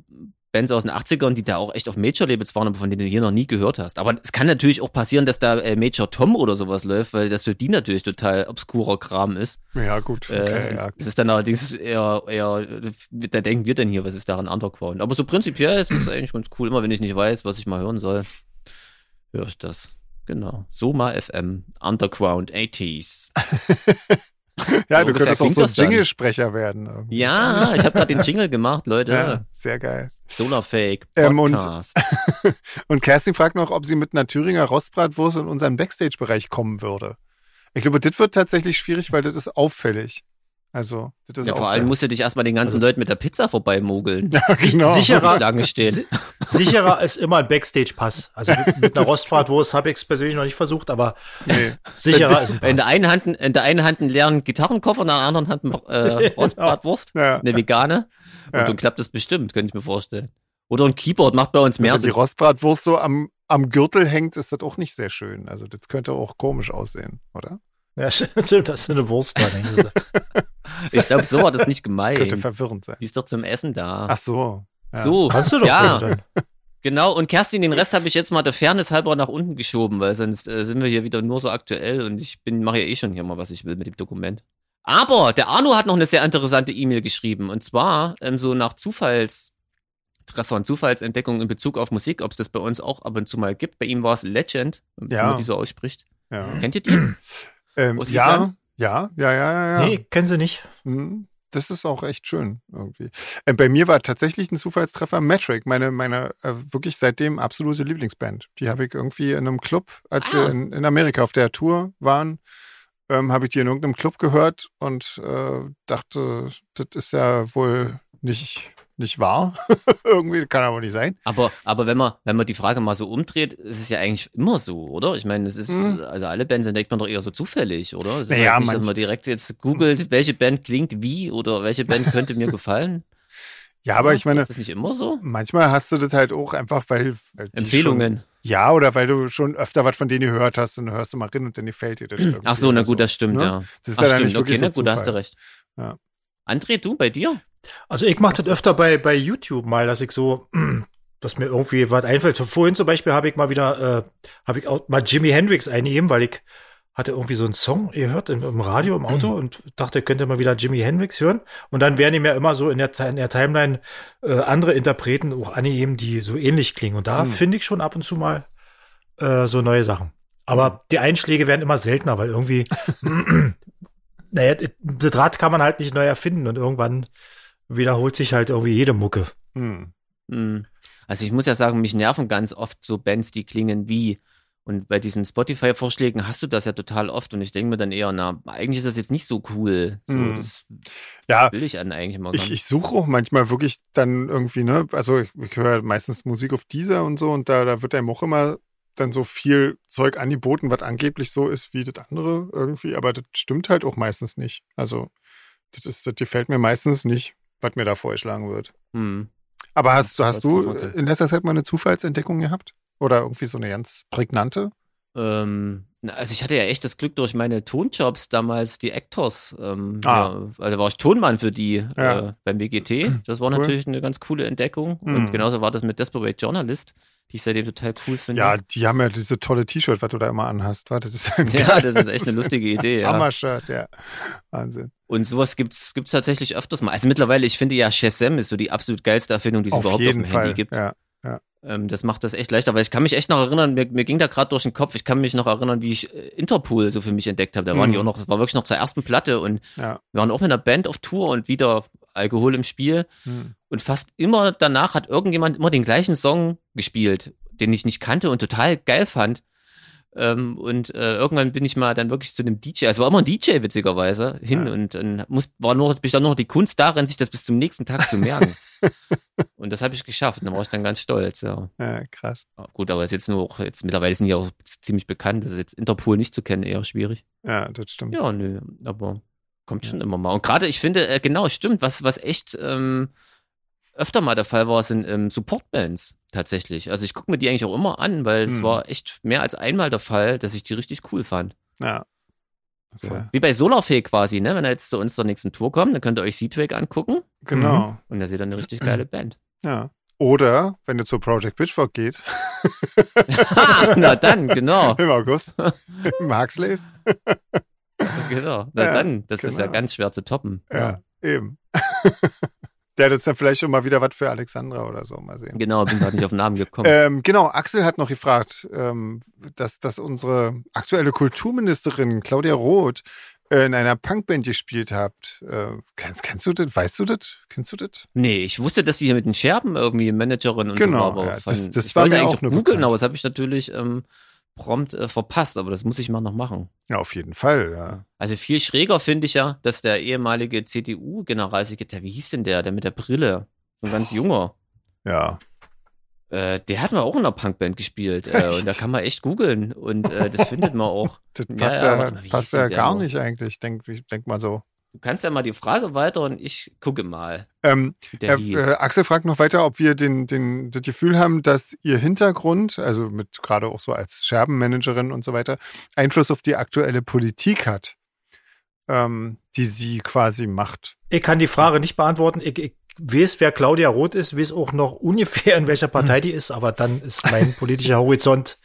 Bands aus den 80ern, die da auch echt auf Major-Labels waren, aber von denen du hier noch nie gehört hast. Aber es kann natürlich auch passieren, dass da äh, Major Tom oder sowas läuft, weil das für die natürlich total obskurer Kram ist. Ja, gut. Okay, Äh, ja. Es ist dann allerdings eher, eher, da denken wir denn hier, was ist daran Underground? Aber so prinzipiell ist es eigentlich ganz cool. Immer wenn ich nicht weiß, was ich mal hören soll, höre ich das. Genau. Soma FM, Underground 80s. ja, so du könntest auch so dann. Jingle-Sprecher werden. irgendwie. Ja, ich habe gerade den Jingle gemacht, Leute. Ja, sehr geil. Solarfake Ähm, und- Podcast. Und Kerstin fragt noch, ob sie mit einer Thüringer Rostbratwurst in unseren Backstage-Bereich kommen würde. Ich glaube, das wird tatsächlich schwierig, weil das ist auffällig. Also, das ist ja, vor allem musst du dich erstmal den ganzen Leuten mit der Pizza vorbeimogeln. Ja, genau. sicherer- Schlange stehen. Si sicherer ist immer ein Backstage-Pass. Also mit, mit einer Rostbratwurst habe ich es persönlich noch nicht versucht, aber Nee. sicherer ist ein In der Pass. einen Hand, in der einen Hand einen leeren Gitarrenkoffer, in der anderen Hand äh, Rostbratwurst, Ja. eine vegane. Und Ja. dann klappt das bestimmt, könnte ich mir vorstellen. Oder ein Keyboard macht bei uns mehr Wenn die Sinn. Rostbratwurst so am, am Gürtel hängt, ist das auch nicht sehr schön. Also, das könnte auch komisch aussehen, oder? Ja, stimmt, das ist eine Wurst dran. Ich glaube, so war das nicht Könnte gemeint. verwirrend sein. Die ist doch zum Essen da. Ach so. Ja. So, Kannst du doch ja, genau. Und Kerstin, den Rest habe ich jetzt mal der Fairness halber nach unten geschoben, weil sonst äh, sind wir hier wieder nur so aktuell und ich bin mache ja eh schon hier mal, was ich will mit dem Dokument. Aber der Arno hat noch eine sehr interessante E-Mail geschrieben und zwar ähm, so nach Zufallstreffer und Zufallsentdeckung in Bezug auf Musik, ob es das bei uns auch ab und zu mal gibt. Bei ihm war es Legend, wie Ja. man die so ausspricht. Ja. Kennt ihr die? Ähm, ja, ja, ja, ja, ja, ja. Nee, kennen sie nicht. Mhm. Das ist auch echt schön irgendwie. Äh, bei mir war tatsächlich ein Zufallstreffer Metric, meine, meine äh, wirklich seitdem absolute Lieblingsband. Die habe ich irgendwie in einem Club, als Ah. wir in, in Amerika auf der Tour waren, ähm, habe ich die in irgendeinem Club gehört und äh, dachte, das ist ja wohl nicht, nicht wahr. irgendwie kann aber nicht sein. Aber, aber wenn man, wenn man die Frage mal so umdreht, ist es ja eigentlich immer so, oder? Ich meine, es ist, Mhm. also alle Bands entdeckt man doch eher so zufällig, oder? Es ist Naja, nicht, dass man direkt jetzt googelt, welche Band klingt wie oder welche Band könnte mir gefallen. Ja, aber Was? ich meine, Ist das nicht immer so? manchmal hast du das halt auch einfach, weil. weil Empfehlungen. Schon, ja, oder weil du schon öfter was von denen gehört hast und dann hörst du mal rein und dann gefällt dir das. Ach so, na gut, das stimmt, ne? ja. Das ist Ach ja stimmt, okay, na so gut, da hast du recht. Ja. André, du bei dir? Also ich mache das öfter bei, bei YouTube mal, dass ich so, dass mir irgendwie was einfällt. Vorhin zum Beispiel habe ich mal wieder, äh, habe ich auch mal Jimi Hendrix eingegeben, weil ich hatte irgendwie so einen Song gehört im, im Radio, im Auto und dachte, könnte mal wieder Jimi Hendrix hören. Und dann werden ihm ja immer so in der, in der Timeline äh, andere Interpreten auch angegeben, die so ähnlich klingen. Und da Hm. finde ich schon ab und zu mal äh, so neue Sachen. Aber die Einschläge werden immer seltener, weil irgendwie, naja, das Rad kann man halt nicht neu erfinden und irgendwann wiederholt sich halt irgendwie jede Mucke. Hm. Hm. Also ich muss ja sagen, mich nerven ganz oft so Bands, die klingen wie. Und bei diesen Spotify-Vorschlägen hast du das ja total oft und ich denke mir dann eher, na, eigentlich ist das jetzt nicht so cool. So, Hm. Das Ja, will ich dann eigentlich mal Ich, ich suche auch manchmal wirklich dann irgendwie, ne, also ich, ich höre meistens Musik auf dieser und so und da, da wird einem auch immer dann so viel Zeug angeboten, was angeblich so ist wie das andere irgendwie, aber das stimmt halt auch meistens nicht. Also das, ist, das gefällt mir meistens nicht, was mir da vorgeschlagen wird. Hm. Aber hast, du hast du in letzter Zeit mal eine Zufallsentdeckung gehabt? Oder irgendwie so eine ganz prägnante? Ähm, also ich hatte ja echt das Glück durch meine Tonjobs damals, die Actors, ähm, Ah. ja, also da war ich Tonmann für die Ja. äh, beim BGT. Das war Cool. natürlich eine ganz coole Entdeckung. Mhm. Und genauso war das mit Desperate Journalist, die ich seitdem total cool finde. Ja, die haben ja diese tolle T-Shirt, was du da immer anhast. Warte, das ist ein Ja, das ist echt eine lustige Idee, ja. Hammer-Shirt, ja. Wahnsinn. Und sowas gibt's, gibt's tatsächlich öfters mal. Also mittlerweile, ich finde ja Shazam ist so die absolut geilste Erfindung, die es Auf überhaupt auf dem Fall. Handy gibt. Ja. Ähm, das macht das echt leichter, weil ich kann mich echt noch erinnern, mir, mir ging da gerade durch den Kopf, ich kann mich noch erinnern, wie ich äh, Interpol so für mich entdeckt habe. Da waren Mhm. die auch noch, das war wirklich noch zur ersten Platte und Ja. wir waren auch mit einer Band auf Tour und wieder Alkohol im Spiel. Hm. Und fast immer danach hat irgendjemand immer den gleichen Song gespielt, den ich nicht kannte und total geil fand. Ähm, und äh, irgendwann bin ich mal dann wirklich zu einem DJ, also war immer ein DJ witzigerweise, hin Ja. und dann muss, war nur, bestand nur noch die Kunst darin, sich das bis zum nächsten Tag zu merken. und das habe ich geschafft und da war ich dann ganz stolz, ja. ja, krass. Gut, aber ist jetzt nur auch, jetzt mittlerweile sind die auch ziemlich bekannt, das ist jetzt Interpol nicht zu kennen, eher schwierig. Ja, das stimmt. Ja, nö, aber kommt schon immer mal. Und gerade, ich finde, äh, genau, stimmt, was, was echt ähm, öfter mal der Fall war, sind ähm, Supportbands tatsächlich. Also ich gucke mir die eigentlich auch immer an, weil es Hm. war echt mehr als einmal der Fall, dass ich die richtig cool fand. Ja. So. Okay. Wie bei Solarfake quasi, ne? Wenn er jetzt zu uns zur nächsten Tour kommt, dann könnt ihr euch Seatwake angucken Genau. und da seht ihr eine richtig geile Band. Ja. Oder wenn du zur Project Pitchfork geht, ha, na dann, genau. im August, im Huxleys. genau. Na Ja, dann, das ist ja genau. ganz schwer zu toppen. Ja, eben. Ja, das ist dann vielleicht schon mal wieder was für Alexandra oder so. Mal sehen. Genau, bin gerade nicht auf den Namen gekommen. Ähm, genau, Axel hat noch gefragt, ähm, dass, dass unsere aktuelle Kulturministerin Claudia Roth äh, in einer Punkband gespielt habt. Äh, kennst, kennst du das? Weißt du das? Kennst du das? Nee, ich wusste, dass sie hier mit den Scherben irgendwie Managerin und Genau, so war, aber ja, das- das ich war wollte mir eigentlich auch googeln, aber das habe ich natürlich ähm, prompt äh, verpasst, aber das muss ich mal noch machen. Ja, auf jeden Fall. Ja. Also viel schräger finde ich ja, dass der ehemalige CDU-Generalsekretär, wie hieß denn der, der mit der Brille, so ein ganz junger, ja. äh, der hat mal auch in einer Punkband gespielt äh, und da kann man echt googeln und äh, das findet man auch. Das passt ja, ja, mal, passt ja gar nicht eigentlich. Denk, ich denk mal so. Du kannst ja mal die Frage weiter und ich gucke mal, Ähm, der hieß. äh, Axel fragt noch weiter, ob wir den, den, das Gefühl haben, dass ihr Hintergrund, also mit gerade auch so als Scherbenmanagerin und so weiter, Einfluss auf die aktuelle Politik hat, ähm, die sie quasi macht. Ich kann die Frage nicht beantworten. Ich, ich weiß, wer Claudia Roth ist, weiß auch noch ungefähr, in welcher Partei die ist, aber dann ist mein politischer Horizont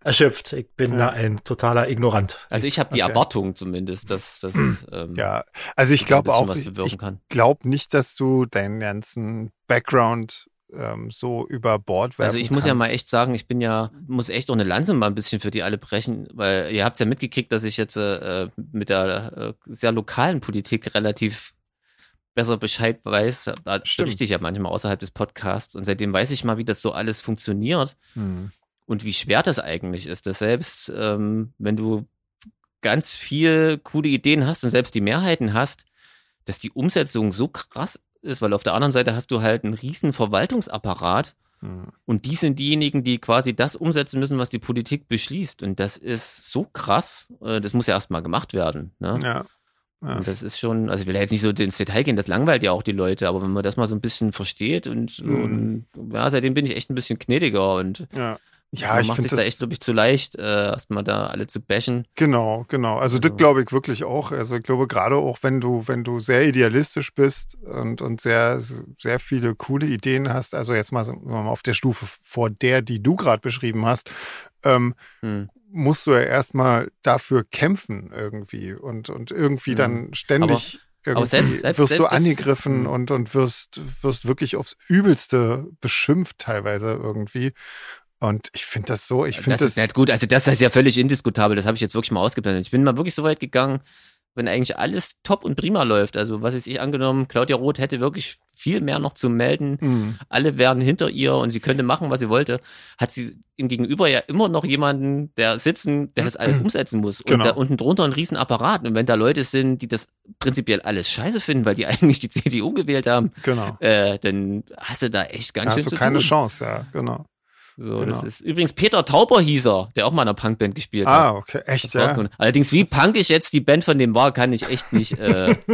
erschöpft. Ich bin Ja. da ein totaler Ignorant. also ich habe die okay. Erwartung zumindest, dass das ähm, Ja, also ich glaube auch, was ich, bewirken ich kann. glaube nicht, dass du deinen ganzen Background ähm, so über Bord werfen Also ich muss ja kannst. mal echt sagen, ich bin ja, muss echt auch eine Lanze mal ein bisschen für die alle brechen, weil ihr habt ja mitgekriegt, dass ich jetzt äh, mit der äh, sehr lokalen Politik relativ besser Bescheid weiß. Da Stimmt. berichte ich ja manchmal außerhalb des Podcasts und seitdem weiß ich mal, wie das so alles funktioniert Hm. Und wie schwer das eigentlich ist, dass selbst ähm, wenn du ganz viel coole Ideen hast und selbst die Mehrheiten hast, dass die Umsetzung so krass ist, weil auf der anderen Seite hast du halt einen riesen Verwaltungsapparat, Hm. und die sind diejenigen, die quasi das umsetzen müssen, was die Politik beschließt. Und das ist so krass. äh, Das muss ja erstmal gemacht werden. Ne? Ja. Ja. Und das ist schon, also ich will ja jetzt nicht so ins Detail gehen, das langweilt ja auch die Leute, aber wenn man das mal so ein bisschen versteht und, Mhm. und ja, seitdem bin ich echt ein bisschen gnädiger und Ja. Ja, man ich macht sich da echt, glaube ich, zu leicht, äh, erstmal da alle zu bashen. Genau, genau. Also das Also- glaube ich wirklich auch. Also ich glaube gerade auch, wenn du, wenn du sehr idealistisch bist und, und sehr, sehr viele coole Ideen hast, also jetzt mal, auf der Stufe vor der, die du gerade beschrieben hast, ähm, Hm. musst du ja erstmal dafür kämpfen irgendwie und, und irgendwie Mhm. dann ständig irgendwie selbst- selbst- wirst du selbst das- angegriffen Mhm. und, und wirst, wirst wirklich aufs Übelste beschimpft teilweise irgendwie. Und ich finde das so, ich finde das, das, ist nicht gut. Also das ist ja völlig indiskutabel. Das habe ich jetzt wirklich mal ausgeblendet. Ich bin mal wirklich so weit gegangen, wenn eigentlich alles top und prima läuft. Also was ist ich angenommen, Claudia Roth hätte wirklich viel mehr noch zu melden. Mhm. Alle wären hinter ihr und sie könnte machen, was sie wollte. Hat sie im Gegenüber ja immer noch jemanden, der sitzen, der das alles umsetzen muss. Und Genau. da unten drunter ein riesen Apparat. Und wenn da Leute sind, die das prinzipiell alles scheiße finden, weil die eigentlich die CDU gewählt haben, genau. äh, dann hast du da echt ganz Da schön hast du keine tun. Chance, ja, genau. So, Genau. das ist übrigens Peter Tauber hieß er, der auch mal in einer Punkband gespielt hat. Ah, okay, echt, ja. Allerdings, wie punkig jetzt die Band von dem war, kann ich echt nicht äh, äh, ist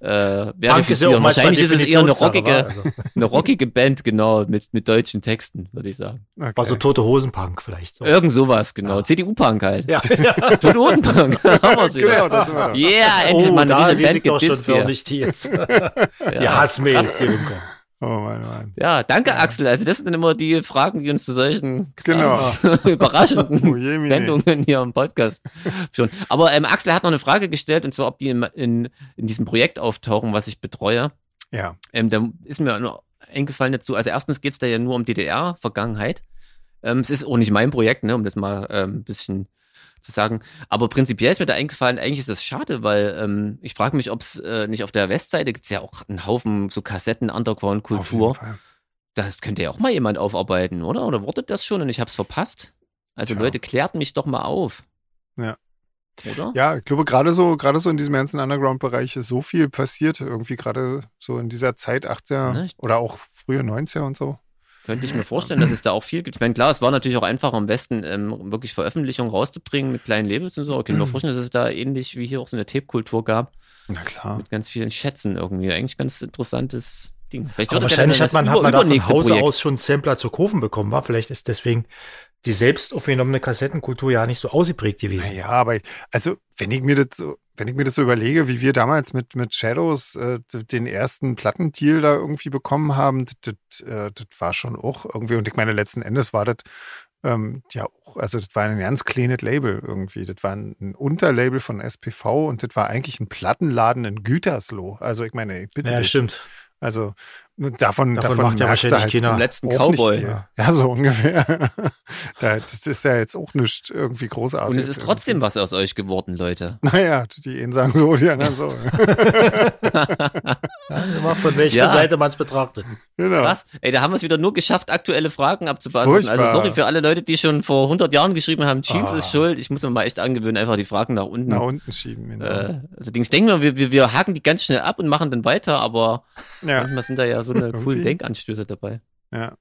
ja verifizieren. Wahrscheinlich ist es eher eine rockige? Also, eine rockige Band, genau, mit, mit deutschen Texten, würde ich sagen. Okay. war so tote Hosen-Punk vielleicht. So. Irgend sowas, genau. CDU-Punk halt. Ja, ja. Tote Hosen-Punk. Haben genau, das. Yeah, endlich Oh, mal eine da Band gedisst hier. die jetzt. Die Ja. Hassmails, die rumkommen. Oh Mann, Mann. ja, danke Axel. Also das sind immer die Fragen, die uns zu solchen Genau. überraschenden Oh. Wendungen hier im Podcast führen. Aber ähm, Axel hat noch eine Frage gestellt, und zwar, ob die in, in, in diesem Projekt auftauchen, was ich betreue. Ja, Ähm, da ist mir nur eingefallen dazu, also erstens geht's da ja nur um DDR-Vergangenheit. Ähm, es ist auch nicht mein Projekt, ne, um das mal ähm, ein bisschen zu sagen. Aber prinzipiell ist mir da eingefallen, eigentlich ist das schade, weil ähm, ich frage mich, ob es äh, nicht auf der Westseite gibt's ja auch einen Haufen so Kassetten, Underground-Kultur. Das könnte ja auch mal jemand aufarbeiten, oder? Oder wurde das schon und ich habe es verpasst? Also Tja. Leute, klärt mich doch mal auf. Ja. Oder? Ja, ich glaube, gerade so, gerade so in diesem ganzen Underground-Bereich ist so viel passiert, irgendwie gerade so in dieser Zeit 80er Ne? oder auch frühe 90er und so. Könnte ich mir vorstellen, dass es da auch viel gibt. Ich meine, klar, es war natürlich auch einfacher am besten, ähm, wirklich Veröffentlichungen rauszubringen mit kleinen Labels und so. Aber Ich kann mir vorstellen, dass es da ähnlich wie hier auch so eine Tape-Kultur gab, Na klar. mit ganz vielen Schätzen irgendwie. Eigentlich ganz interessantes Ding. Vielleicht Aber wird wahrscheinlich ja hat man, hat man da von Hause Projekt. aus schon Sampler zu kaufen bekommen, war. Vielleicht ist deswegen die selbst aufgenommene Kassettenkultur ja nicht so ausgeprägt gewesen. Naja, aber also, wenn ich mir das so, wenn ich mir das so überlege, wie wir damals mit, mit Shadows äh, den ersten Plattendeal da irgendwie bekommen haben, das, das, äh, das war schon auch irgendwie, und ich meine, letzten Endes war das ähm, ja auch, also das war ein ganz kleines Label irgendwie. Das war ein, ein Unterlabel von SPV und das war eigentlich ein Plattenladen in Gütersloh. Also ich meine, ich bitte Ja, dich. stimmt. Also davon, Davon davon macht ja wahrscheinlich halt keiner. Vom letzten Cowboy. Ja, so ungefähr. Da- das ist ja jetzt auch nicht irgendwie großartig. Und es ist trotzdem was aus euch geworden, Leute. Naja, die einen sagen so, die anderen so. Ja, immer von welcher Ja. Seite man es betrachtet. genau. Krass. Ey, da haben wir es wieder nur geschafft, aktuelle Fragen abzubeantworten. Also sorry für alle Leute, die schon vor 100 Jahren geschrieben haben, Jeans Ah. ist schuld. Ich muss mir mal echt angewöhnen, einfach die Fragen nach unten. Nach unten schieben. Genau. Äh, also Dings denken wir, wir, wir, wir haken die ganz schnell ab und machen dann weiter, aber ja, manchmal sind da ja so eine Irgendwie. coolen Denkanstöße dabei. ja,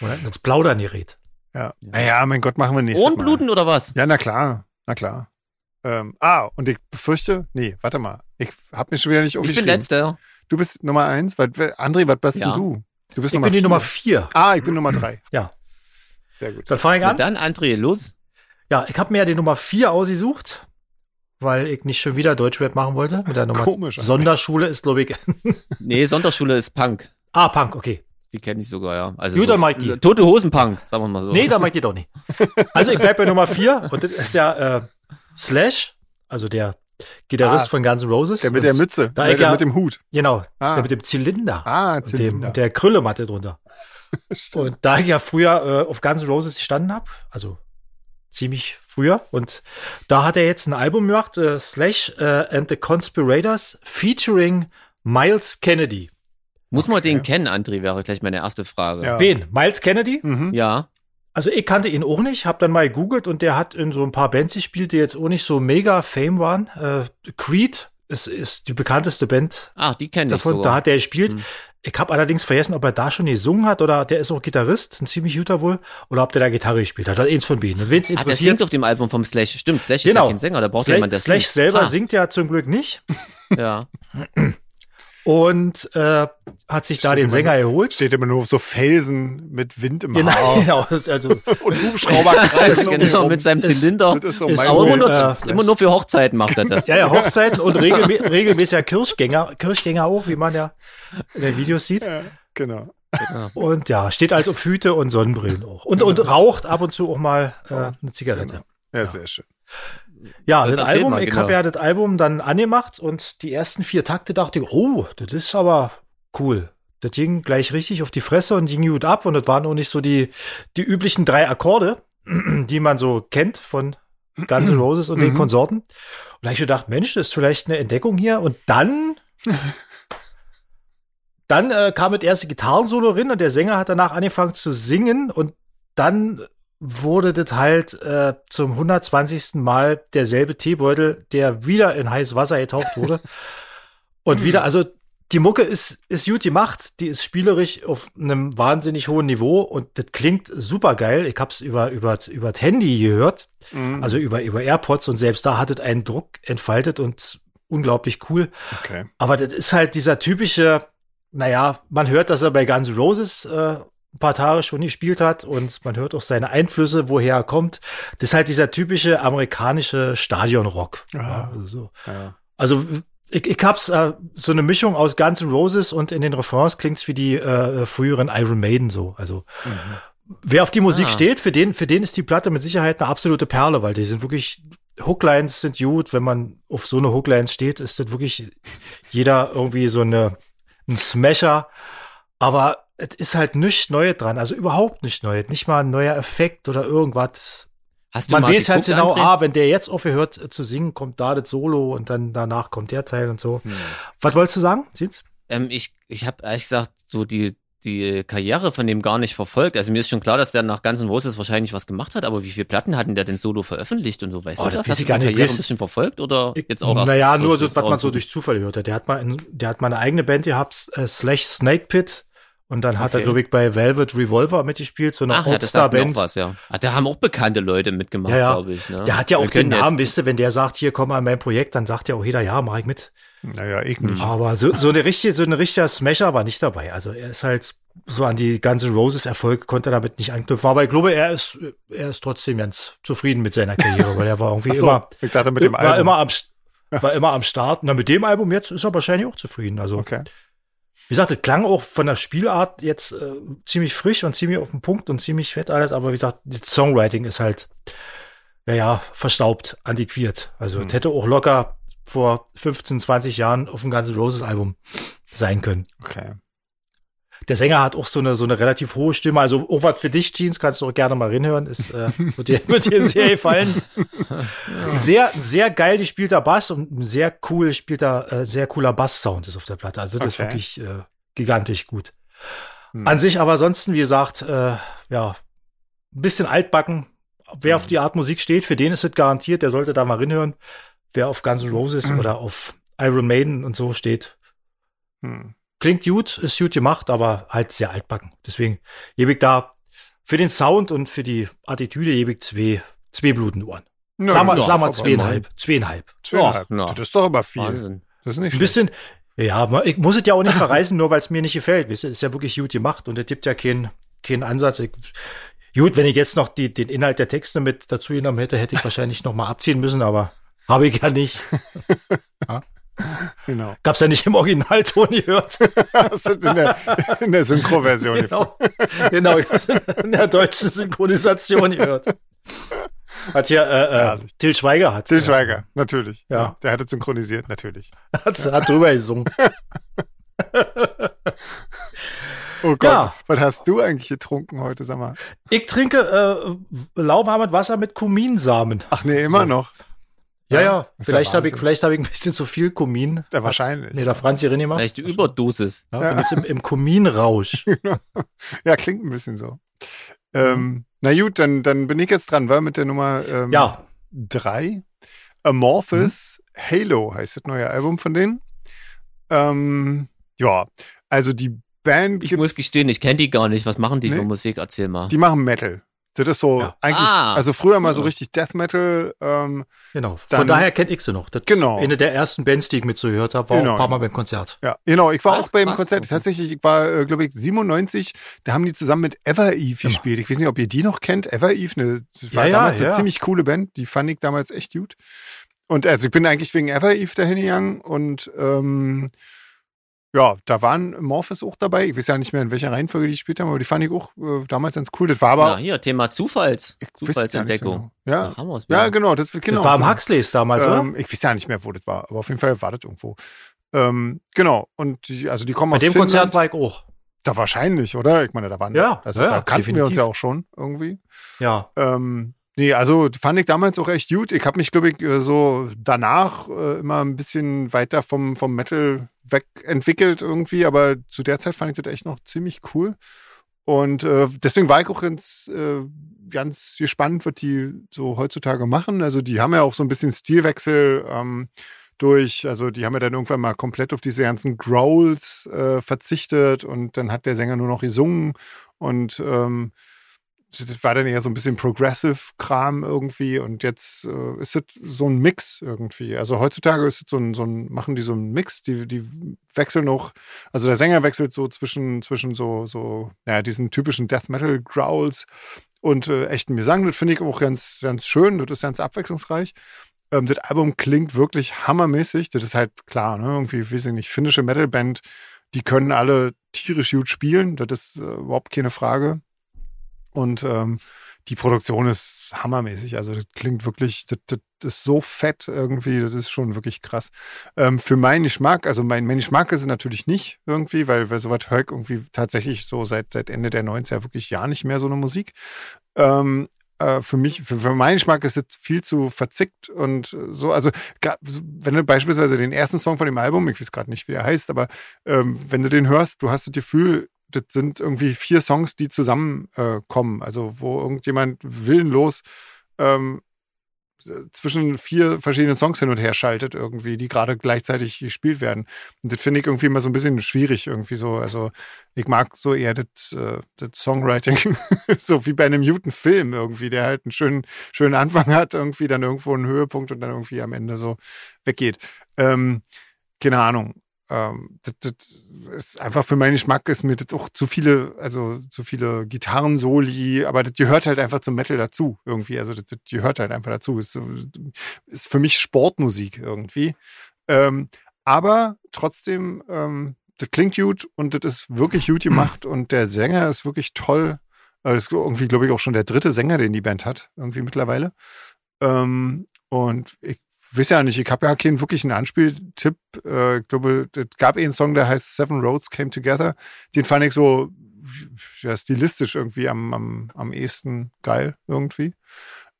Oder ins Plaudern gerät. ja. Naja, mein Gott, machen wir nächstes Ohrenbluten oder was? Ja, na klar, na klar. Ähm, ah, und ich befürchte, nee, warte mal. Ich hab mich schon wieder nicht Ich bin aufgeschrieben. letzter. Du bist Nummer eins. Was, André, was bist Ja. denn du? Du bist Ich Nummer bin die vier. Nummer vier. Ah, ich bin Nummer drei. Ja. Sehr gut. Dann fange ich Na an. dann, André, los. Ja, ich habe mir ja die Nummer vier ausgesucht, weil ich nicht schon wieder Deutschrap machen wollte. Mit der Nummer Komisch. Sonderschule ist, glaube ich. Nee, Sonderschule ist Punk. Ah, Punk, okay. Die kenne ich sogar, ja. Also Gut, dann mach ich die. Tote Hosen-Punk, sagen wir mal so. Nee, da mag ich die doch nicht. Also ich bleib bei Nummer vier und das ist ja äh, Slash, also der Gitarrist Ah, von Guns N' Roses. Der mit der Mütze, Da der, ich ja- mit dem Hut. Genau, Ah. der mit dem Zylinder. Ah, und, dem, Zylinder. und der Krüllematte drunter. Stimmt. Und da ich ja früher äh, auf Guns N' Roses gestanden habe, also ziemlich früher, und da hat er jetzt ein Album gemacht, äh, Slash äh, and the Conspirators, featuring Miles Kennedy. Muss man Okay. den kennen, André, wäre gleich meine erste Frage. Ja. Wen? Miles Kennedy? Mhm. Ja. Also ich kannte ihn auch nicht, habe dann mal gegoogelt und der hat in so ein paar Bands gespielt, die jetzt auch nicht so mega Fame waren. Äh, Creed ist, ist die bekannteste Band Ah, die kenne ich davon, sogar. da hat er gespielt. Hm. Ich habe allerdings vergessen, ob er da schon gesungen hat oder der ist auch Gitarrist, ein ziemlich guter wohl, oder ob der da Gitarre gespielt hat. Das ist eins von beiden. Wen es Ah, der interessiert, singt auf dem Album vom Slash. Stimmt, Slash ist Genau. ja kein Sänger, da braucht Slash, jemand, der Slash singt. selber ah, singt ja zum Glück nicht Ja. und äh, hat sich da Steht den immer Sänger geholt. Steht immer nur auf so Felsen mit Wind im Genau, Haar. genau. Also, Und Hubschrauberkreisen ihn genau, mit seinem ist- Zylinder. Das ist so ist mein so, Aber immer nur, äh, immer nur für Hochzeiten macht er das. ja, ja, Hochzeiten und regelmä regelmäßiger Kirchgänger, Kirchgänger auch, wie man ja in den Videos sieht. Ja, genau. Und ja, steht halt auf Hüte und Sonnenbrillen auch. Und, und raucht ab und zu auch mal äh, eine Zigarette. Ja, sehr schön. Ja, Das das, Album, mal, ich genau. habe ja das Album dann angemacht und die ersten vier Takte dachte ich, oh, das ist aber cool. Das ging gleich richtig auf die Fresse und ging gut ab und das waren auch nicht so die, die üblichen drei Akkorde, die man so kennt von Guns N' Roses und den Mhm. Konsorten. Und da hab ich gedacht, Mensch, das ist vielleicht eine Entdeckung hier. Und dann, dann äh, kam das erste Gitarrensolo rein und der Sänger hat danach angefangen zu singen und dann wurde das halt äh, zum 120. Mal derselbe Teebeutel, der wieder in heißes Wasser getaucht wurde. Und wieder, also die Mucke ist, ist gut gemacht, die ist spielerisch auf einem wahnsinnig hohen Niveau und das klingt super geil. Ich hab's über, über, über das Handy gehört, Mhm. also über, über AirPods und selbst da hat es einen Druck entfaltet und unglaublich cool. okay. Aber das ist halt dieser typische, naja, man hört, dass er bei Guns Roses äh, ein paar Tage schon gespielt hat und man hört auch seine Einflüsse, woher er kommt. Das ist halt dieser typische amerikanische Stadionrock. Ah. Ja, also, so. Ja. also ich, ich hab's äh, so eine Mischung aus Guns N' Roses und in den Refrains klingt's wie die äh, früheren Iron Maiden so. Also wer auf die Musik Ah. steht, für den, für den ist die Platte mit Sicherheit eine absolute Perle, weil die sind wirklich Hooklines sind gut. Wenn man auf so eine Hooklines steht, ist das wirklich jeder irgendwie so eine ein Smasher. Aber es ist halt nichts Neues dran, also überhaupt nicht Neues, nicht mal ein neuer Effekt oder irgendwas. Hast du Man weiß halt genau, André? ah, wenn der jetzt aufhört äh, zu singen, kommt da das Solo und dann danach kommt der Teil und so. Hm. Was wolltest du sagen? Sieht's? Ähm, ich ich habe ehrlich gesagt so die, die Karriere von dem gar nicht verfolgt. Also mir ist schon klar, dass der nach Guns N' Roses wahrscheinlich was gemacht hat, aber wie viele Platten hatten der denn solo veröffentlicht und so? Weißt Oh, du das Hast ich du gar die nicht. Karriere Weiß- ein bisschen verfolgt oder Ich- jetzt auch? Naja, nur so, was man so durch Zufall hat. Der hat mal, ein, der hat mal eine eigene Band gehabt, äh, Slash Snake Pit. Und dann hat er, glaube ich, bei Velvet Revolver mitgespielt, so eine Ach ja, das sagt mir auch All-Star-Band. was, ja. Ah, da haben auch bekannte Leute mitgemacht, Ja, ja. glaube ich. Ne? Der hat ja Wir auch den Namen, wisst ihr, wenn der sagt, hier komm an mein Projekt, dann sagt ja auch jeder, ja, mach ich mit. Naja, ich nicht. Aber so, so eine richtige, so eine richtige Smasher war nicht dabei. Also er ist halt so an die N' Roses Erfolg konnte er damit nicht anknüpfen. Aber ich glaube, er ist, er ist trotzdem ganz zufrieden mit seiner Karriere, weil er war irgendwie so, immer, ich dachte mit dem war Album. immer am, war immer am Start. Na, mit dem Album jetzt ist er wahrscheinlich auch zufrieden. Also, Okay. Wie gesagt, es klang auch von der Spielart jetzt äh, ziemlich frisch und ziemlich auf den Punkt und ziemlich fett alles. Aber wie gesagt, das Songwriting ist halt, ja, ja, verstaubt, antiquiert. Also, Hm. hätte auch locker vor 15, 20 Jahren auf dem Guns N' Roses Album sein können. Okay. Der Sänger hat auch so eine, so eine relativ hohe Stimme. Also, auch was für dich, Jeans, kannst du auch gerne mal reinhören. Ist, äh, wird, dir, wird dir sehr gefallen. Sehr, sehr geil gespielter Bass und ein sehr cool gespielter, äh, sehr cooler Bass-Sound ist auf der Platte. Also, das ist Okay. wirklich äh, gigantisch gut. Hm. An sich aber ansonsten, wie gesagt, äh, ja, ein bisschen altbacken. Wer auf die Art Musik steht, für den ist es garantiert, der sollte da mal reinhören. Wer auf Guns N' Roses oder auf Iron Maiden und so steht, Hm. Klingt gut, ist gut gemacht, aber halt sehr altbacken. Deswegen gebe ich da für den Sound und für die Attitüde gebe ich zwei, zwei Blutenohren. Sagen wir, ja, sagen wir aber zweieinhalb, zweieinhalb. Zweieinhalb. Ja. Das ist doch aber viel. Wahnsinn. Das ist nicht Ein bisschen, ja, ich muss es ja auch nicht verreißen, nur weil es mir nicht gefällt. Wisst ihr, ist ja wirklich gut gemacht und es gibt ja keinen keinen Ansatz. Ich, gut, wenn ich jetzt noch die, den Inhalt der Texte mit dazu genommen hätte, hätte ich wahrscheinlich noch mal abziehen müssen, aber habe ich ja nicht. Genau. Gab's ja nicht im Originalton gehört. Hast du in der, in der Synchro-Version. genau, genau, in der deutschen Synchronisation gehört. Hat ja äh, äh. Till Schweiger hat. Til Schweiger, natürlich. Ja. Der hat es synchronisiert, natürlich. Hat, hat drüber gesungen. Oh Gott, Ja. was hast du eigentlich getrunken heute, sag mal? Ich trinke äh, lauwarmes Wasser mit Kuminsamen. Ach nee, immer So. noch. Ja, Ja, ja. ist Vielleicht ja habe ich, vielleicht habe ich ein bisschen zu viel Kumin. Ja, wahrscheinlich. Hat, nee, der Franz hier gemacht. Vielleicht die Überdosis. Ja, jetzt im, im Kuminrausch. Ja, klingt ein bisschen so. Ähm, na gut, dann, dann bin ich jetzt dran, war mit der Nummer ähm, ja, drei. Amorphous Halo heißt das neue Album von denen. Ähm, ja, also die Band Ich muss gestehen, ich kenne die gar nicht. Was machen die Nee. für Musik? Erzähl mal. die machen Metal. Das ist so Ja. eigentlich, Ah. also früher mal so richtig Death Metal. Ähm, Genau. Dann- Von daher kennt ich sie noch. Das Genau. Eine der ersten Bands, die ich mit so gehört habe, war Genau. auch ein paar Mal beim Konzert. ja, genau. Ich war Ach, auch beim krass, Konzert. okay. Tatsächlich, ich war, äh, glaube ich, 97. Da haben die zusammen mit Ever Eve gespielt. Ich weiß nicht, ob ihr die noch kennt. Ever Eve, eine, war Ja, ja, damals eine ja. ziemlich coole Band. Die fand ich damals echt gut. Und also ich bin eigentlich wegen Ever Eve dahin gegangen und ähm, ja, da waren Morphis auch dabei. Ich weiß ja nicht mehr, in welcher Reihenfolge die gespielt haben, aber die fand ich auch äh, damals ganz cool. Das war aber Na, hier, Thema Zufalls. ja Zufallsentdeckung. so genau. Ja, ja, genau. Das, genau das war am genau. Huxleys damals, oder? Ähm, ich weiß ja nicht mehr, wo das war, aber auf jeden Fall war das irgendwo. Ähm, genau. Und die, also die kommen Bei aus dem Finnland. Konzert war ich auch. Da wahrscheinlich, oder? Ich meine, da waren Ja, also ja, da kannten wir uns definitiv. ja auch schon irgendwie. Ja. Ähm, nee, also fand ich damals auch echt gut. Ich habe mich, glaube ich, äh, so danach äh, immer ein bisschen weiter vom, vom Metal wegentwickelt irgendwie, aber zu der Zeit fand ich das echt noch ziemlich cool. Und äh, deswegen war ich auch ganz, äh, ganz gespannt, was die so heutzutage machen. Also die haben ja auch so ein bisschen Stilwechsel ähm, durch, also die haben ja dann irgendwann mal komplett auf diese ganzen Growls äh, verzichtet und dann hat der Sänger nur noch gesungen und ähm, das war dann eher so ein bisschen Progressive-Kram irgendwie und jetzt äh, ist es so ein Mix irgendwie. Also heutzutage ist es so ein, so ein, machen die so einen Mix, die, die wechseln noch, also der Sänger wechselt so zwischen, zwischen so, so, ja, diesen typischen Death Metal Growls und äh, echten Gesang. Das finde ich auch ganz, ganz schön, das ist ganz abwechslungsreich. Ähm, das Album klingt wirklich hammermäßig. Das ist halt klar, ne? Irgendwie, weiß ich nicht, finnische Metalband, die können alle tierisch gut spielen. Das ist äh, überhaupt keine Frage. Und ähm, die Produktion ist hammermäßig. Also das klingt wirklich, das, das ist so fett irgendwie, das ist schon wirklich krass. Ähm, für meinen Geschmack, also mein, mein Geschmack ist es natürlich nicht irgendwie, weil, weil sowas höre ich irgendwie tatsächlich so seit, seit Ende der 90er wirklich ja nicht mehr so eine Musik. Ähm, äh, für mich, für, für meinen Geschmack ist es viel zu verzickt und so. Also, wenn du beispielsweise den ersten Song von dem Album, ich weiß gerade nicht, wie der heißt, aber ähm, wenn du den hörst, du hast das Gefühl, das sind irgendwie vier Songs, die zusammenkommen. Äh, also, wo irgendjemand willenlos ähm, zwischen vier verschiedenen Songs hin und her schaltet irgendwie, die gerade gleichzeitig gespielt werden. Und das finde ich irgendwie immer so ein bisschen schwierig irgendwie so. Also ich mag so eher das, äh, Songwriting, so wie bei einem guten Film irgendwie, der halt einen schönen, schönen Anfang hat, irgendwie dann irgendwo einen Höhepunkt und dann irgendwie am Ende so weggeht. Ähm, keine Ahnung. Ähm, das, das ist einfach für meinen Geschmack ist mir das auch zu viele, also zu viele Gitarrensoli, aber das gehört halt einfach zum Metal dazu irgendwie. Also das, das gehört halt einfach dazu. Ist, ist für mich Sportmusik irgendwie. Ähm, aber trotzdem, ähm, das klingt gut und das ist wirklich gut gemacht und der Sänger ist wirklich toll. Äh, Das ist irgendwie, glaube ich, auch schon der dritte Sänger, den die Band hat, irgendwie mittlerweile. Ähm, und ich weiß ja nicht, ich habe ja keinen wirklichen Anspieltipp. Äh, ich glaube, es gab einen Song, der heißt Seven Roads Came Together. Den fand ich so ja, stilistisch irgendwie am, am, am ehesten geil irgendwie.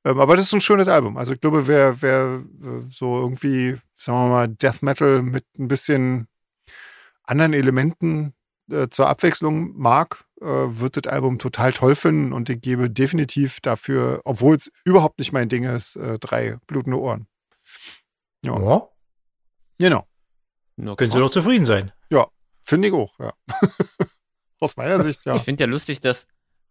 Ähm, aber das ist ein schönes Album. Also ich glaube, wer, wer äh, so irgendwie, sagen wir mal, Death Metal mit ein bisschen anderen Elementen äh, zur Abwechslung mag, äh, wird das Album total toll finden und ich gebe definitiv dafür, obwohl es überhaupt nicht mein Ding ist, äh, drei blutende Ohren. Ja, Ja. genau. Na, Können Sie doch zufrieden sein. Finde ich auch, ja. Aus meiner Sicht, ja. Ich finde ja lustig, dass,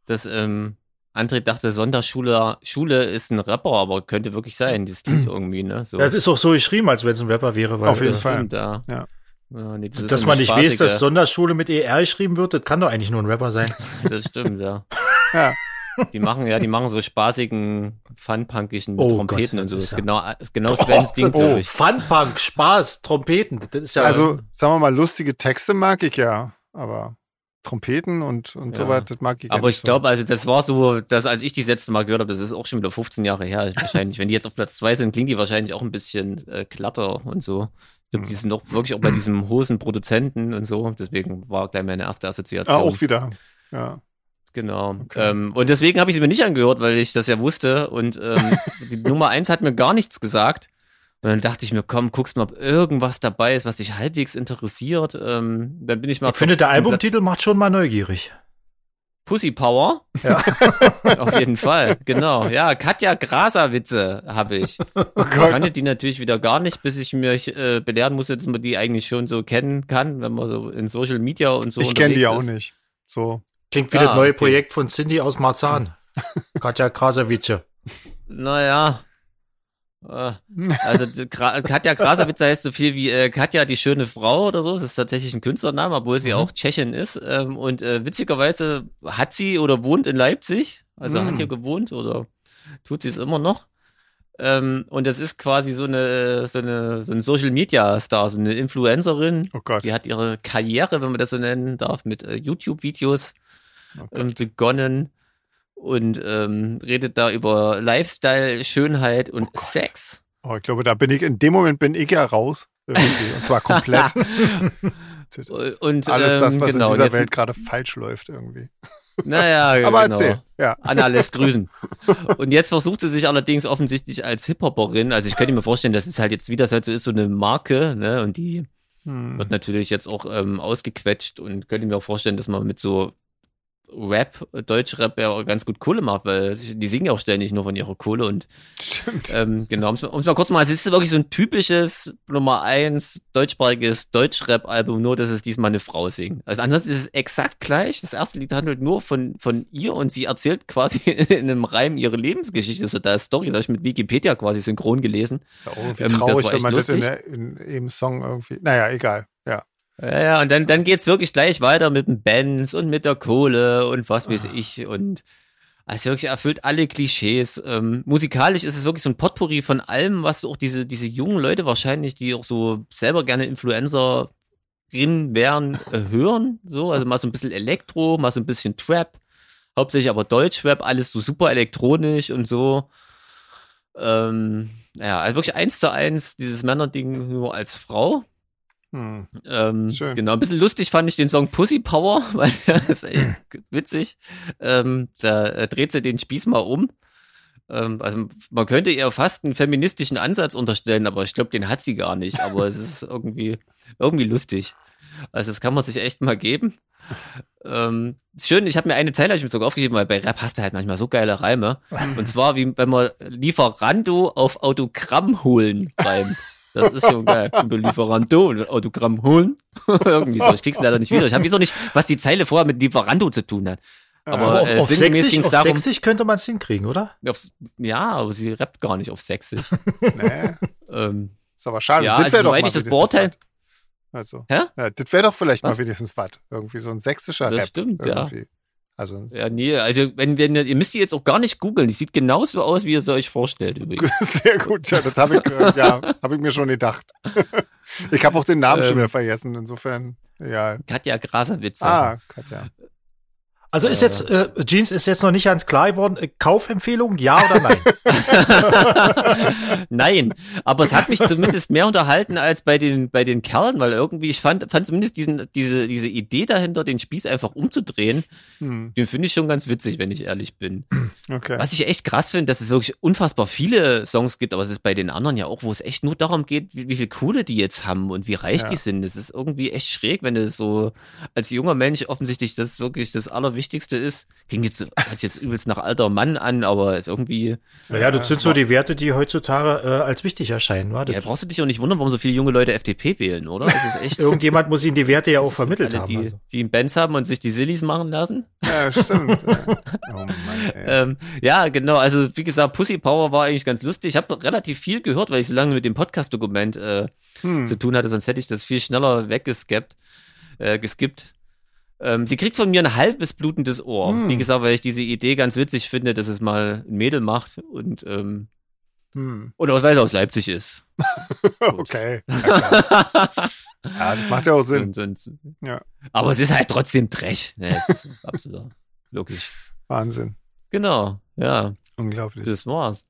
dass ähm, André dachte, Sonderschule Schule ist ein Rapper, aber könnte wirklich sein. Das klingt irgendwie, ne? So. Ja, das ist auch so geschrieben, als wenn es ein Rapper wäre. Weil, Auf jeden Fall. Stimmt, ja. Ja. Ja, nee, das Dass so man nicht weiß, dass spaßige- Sonderschule mit ER geschrieben wird, das kann doch eigentlich nur ein Rapper sein. Das stimmt, ja. Ja. Die machen, ja, die machen so spaßigen, funpunkigen Oh Trompeten Gott, und so. das Das ist ist genau, ist genau Svens Ding, oh, glaube ich. Funpunk, Spaß, Trompeten. Das ist ja. Also, sagen wir mal, lustige Texte mag ich ja, aber Trompeten und, und so Ja. weiter, das mag ich ja Aber ich so. glaube, also das war so, dass als ich die letzte Mal gehört habe, das ist auch schon wieder 15 Jahre her, wahrscheinlich. Wenn die jetzt auf Platz zwei sind, klingen die wahrscheinlich auch ein bisschen äh, glatter und so. Ich glaube, die sind auch wirklich auch bei diesem Hosenproduzenten und so. Deswegen war gleich meine erste Assoziation. Ah, auch wieder. Ja. Genau. Okay. Ähm, und deswegen habe ich sie mir nicht angehört, weil ich das ja wusste. Und ähm, die Nummer eins hat mir gar nichts gesagt. Und dann dachte ich mir, komm, guckst mal, ob irgendwas dabei ist, was dich halbwegs interessiert. Ähm, dann bin ich mal ich finde, der Albumtitel macht schon mal neugierig. Pussy Power. Ja. Auf jeden Fall, genau. Ja, Katja Graser-Witze habe ich. Oh kannte die natürlich wieder gar nicht, bis ich mich äh, belehren musste, dass man die eigentlich schon so kennen kann, wenn man so in Social Media und so Ich kenne die auch ist. nicht. So. Klingt wie Ah, das neue okay. Projekt von Cindy aus Marzahn. Katja Krasavice. Naja. Äh, Also Gra Katja Krasavice heißt so viel wie äh, Katja die schöne Frau oder so. Das ist tatsächlich ein Künstlername, obwohl sie Mhm. auch Tschechin ist. Ähm, und äh, witzigerweise hat sie oder wohnt in Leipzig. Also Mhm. hat hier gewohnt oder tut sie es immer noch. Ähm, und das ist quasi so eine, so eine, so ein Social Media Star, so eine Influencerin. Oh Gott. Die hat ihre Karriere, wenn man das so nennen darf, mit äh, YouTube-Videos Oh Gott. ähm, begonnen und ähm, redet da über Lifestyle, Schönheit und Sex. Oh, ich glaube, da bin ich, in dem Moment bin ich ja raus. Irgendwie. Und zwar komplett. Und alles das, ähm, was genau, in und dieser Welt gerade falsch läuft irgendwie. Naja, Aber genau. erzähl. Ja. Anna lässt grüßen. Und jetzt versucht sie sich allerdings offensichtlich als Hip-Hopperin. Also ich könnte mir vorstellen, das ist halt jetzt, wie das halt so ist, so eine Marke, ne? Und die Hm. wird natürlich jetzt auch ähm, ausgequetscht und könnte mir auch vorstellen, dass man mit so Rap, Deutschrap ja auch ganz gut Kohle macht, weil die singen ja auch ständig nur von ihrer Kohle und Stimmt. ähm, genau, um es mal kurz mal, es ist wirklich so ein typisches Nummer eins deutschsprachiges Deutschrap-Album, nur dass es diesmal eine Frau singt. Also ansonsten ist es exakt gleich. Das erste Lied handelt nur von, von ihr und sie erzählt quasi in einem Reim ihre Lebensgeschichte. So da ist Story, das habe ich mit Wikipedia quasi synchron gelesen. Ist auch irgendwie ähm, traurig, wenn man das in, lustig. der, in im Song irgendwie. Naja, egal. Ja. Ja, und dann, dann geht's wirklich gleich weiter mit dem Benz und mit der Kohle und was weiß ich und also wirklich erfüllt alle Klischees. Ähm, musikalisch ist es wirklich so ein Potpourri von allem, was auch diese, diese jungen Leute wahrscheinlich, die auch so selber gerne Influencer wären, äh, hören. So, also mal so ein bisschen Elektro, mal so ein bisschen Trap, hauptsächlich aber Deutschrap, alles so super elektronisch und so. Ähm, ja, also wirklich eins zu eins, dieses Männerding nur als Frau. Hm. Ähm, Schön. Genau, ein bisschen lustig fand ich den Song Pussy Power, weil der ist echt witzig. Ähm, da äh, dreht sie den Spieß mal um. Ähm, also man könnte ihr fast einen feministischen Ansatz unterstellen, aber ich glaube, den hat sie gar nicht. Aber es ist irgendwie, irgendwie lustig. Also das kann man sich echt mal geben. Ähm, schön, ich habe mir eine Zeile ich mir sogar aufgeschrieben, weil bei Rap hast du halt manchmal so geile Reime. Und zwar, wie wenn man Lieferando auf Autogramm holen reimt. Das ist schon geil. Lieferando und Autogramm holen. Irgendwie so. Ich krieg's leider nicht wieder. Ich habe wieso nicht, was die Zeile vorher mit Lieferando zu tun hat. Aber, Aber auf, äh, auf Sächsisch, ging's auf darum, Sächsisch könnte man es hinkriegen, oder? auf, ja, aber sie rappt gar nicht auf Sächsisch. Nee. ähm, Ist aber schade. Ja, das also soweit ich das wenigstens beurteile- was. Also, Hä? ja, das wäre doch vielleicht Was? mal wenigstens was. Irgendwie so ein sächsischer Das Rap. stimmt, ja. Also, ja, nee, also wenn, wenn ihr müsst die jetzt auch gar nicht googeln. Die sieht genauso aus, wie ihr sie euch vorstellt übrigens. sehr gut. Ja, das habe ich, äh, ja, hab ich mir schon gedacht. ich habe auch den Namen schon Ähm. wieder vergessen. Insofern, ja. Katja Graserwitze. Ah, Katja. Also ist jetzt, äh, Jeans ist jetzt noch nicht ganz klar geworden. Äh, Kaufempfehlung, ja oder nein? Nein, aber es hat mich zumindest mehr unterhalten als bei den, bei den Kerlen, weil irgendwie, ich fand, fand zumindest diesen, diese, diese Idee dahinter, den Spieß einfach umzudrehen, Hm, den finde ich schon ganz witzig, wenn ich ehrlich bin. okay. Was ich echt krass finde, dass es wirklich unfassbar viele Songs gibt, aber es ist bei den anderen ja auch, wo es echt nur darum geht, wie, wie viel Kohle die jetzt haben und wie reich Ja. die sind. Das ist irgendwie echt schräg, wenn du so als junger Mensch offensichtlich das wirklich das Allerwichtigste ist. Klingt jetzt, hört jetzt übelst nach alter Mann an, aber ist irgendwie, naja, das sind so die Werte, die heutzutage äh, als wichtig erscheinen. Wa? ja, Das, brauchst du dich auch nicht wundern, warum so viele junge Leute FDP wählen, oder? Das ist echt. irgendjemand muss ihnen die Werte ja auch vermittelt alle, haben. die, Also. die einen Benz haben und sich die Sillies machen lassen. Ja, stimmt. ja. Oh Mann, ey. Ähm, ja, genau. Also wie gesagt, Pussy Power war eigentlich ganz lustig. Ich habe relativ viel gehört, weil ich so lange mit dem Podcast-Dokument äh, Hm. zu tun hatte, sonst hätte ich das viel schneller weggeskippt. Äh, geskippt. Ähm, sie kriegt von mir ein halbes blutendes Ohr. Hm. Wie gesagt, weil ich diese Idee ganz witzig finde, dass es mal ein Mädel macht und ähm, Hm. oder weil sie aus Leipzig ist. Okay. Ja, ja, das macht ja auch Sinn. Und, und, Ja. Aber es ist halt trotzdem Dresch. Ne, es ist absolut logisch. Wahnsinn. Genau, ja, Unglaublich. das war's.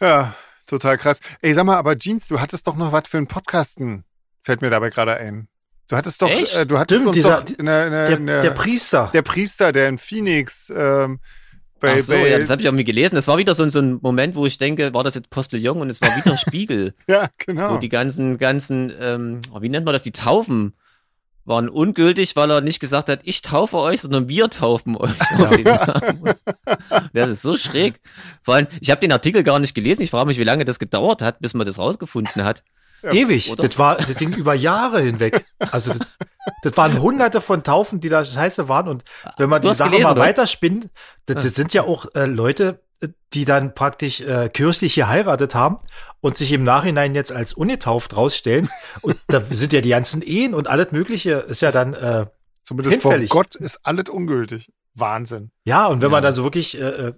Ja, total krass. Ey, sag mal, aber Jeans, du hattest doch noch was für einen Podcasten. Fällt mir dabei gerade ein. Du hattest doch, Echt? äh, du hattest Stimmt, uns dieser- doch in der, in der, in der, Priester. der Priester, der in Phoenix ähm, bei, Ach so, bei ja, das habe ich irgendwie gelesen. Das war wieder so, ein- so ein Moment, wo ich denke, war das jetzt Postillon und es war wieder Spiegel, ja, wo genau. die ganzen, ganzen, ähm, oh, wie nennt man das, die Taufen waren ungültig, weil er nicht gesagt hat, ich taufe euch, sondern wir taufen euch. Namen. das ist so schräg. Vor allem, ich habe den Artikel gar nicht gelesen. Ich frage mich, wie lange das gedauert hat, bis man das rausgefunden hat. Ewig. oder? Das war das Ding über Jahre hinweg. Also das, das waren hunderte von Taufen, die da scheiße waren. Und wenn man Du die Sache gelesen, mal weiterspinnt, das, das sind ja auch äh, Leute, die dann praktisch äh, kirchlich geheiratet haben und sich im Nachhinein jetzt als ungetauft rausstellen. Und da sind ja die ganzen Ehen und alles Mögliche ist ja dann, äh, Zumindest vor Hinfällig. Gott ist alles ungültig. Wahnsinn. ja, und wenn Ja. man dann so wirklich äh, äh,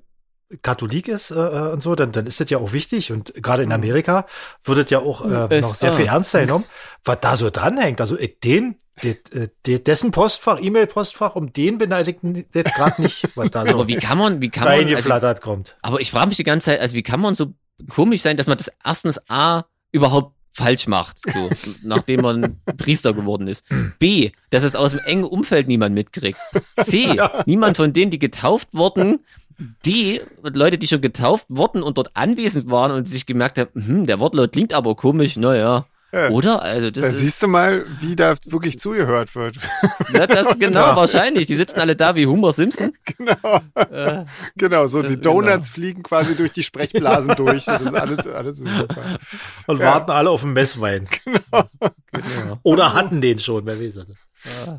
Katholik ist äh, äh, und so, dann, dann ist das ja auch wichtig. Und gerade in Mhm. Amerika wird das ja auch äh, noch sehr viel ernster genommen, was da so dranhängt. Also ich, den, de, äh, de, dessen Postfach, E-Mail-Postfach, um den beneidigten jetzt gerade nicht, was da so Aber wie kann man, wie kann man, also, kommt. aber ich frage mich die ganze Zeit, also wie kann man so komisch sein, dass man das erstens A überhaupt falsch macht, so, nachdem man Priester geworden ist. B, dass es aus dem engen Umfeld niemand mitkriegt. C, niemand von denen, die getauft wurden. D, Leute, die schon getauft wurden und dort anwesend waren und sich gemerkt haben, hm, der Wortlaut klingt aber komisch, naja. Ja. Oder? Also das Da ist, siehst du mal, wie da wirklich zugehört wird. ja, das genau, wahrscheinlich. Die sitzen alle da wie Homer Simpson. genau. Äh, Genau, so die Donuts fliegen quasi durch die Sprechblasen durch. Das ist alles, alles ist super. Und Ja. warten alle auf den Messwein. genau. Oder hatten den schon, wer weiß. das.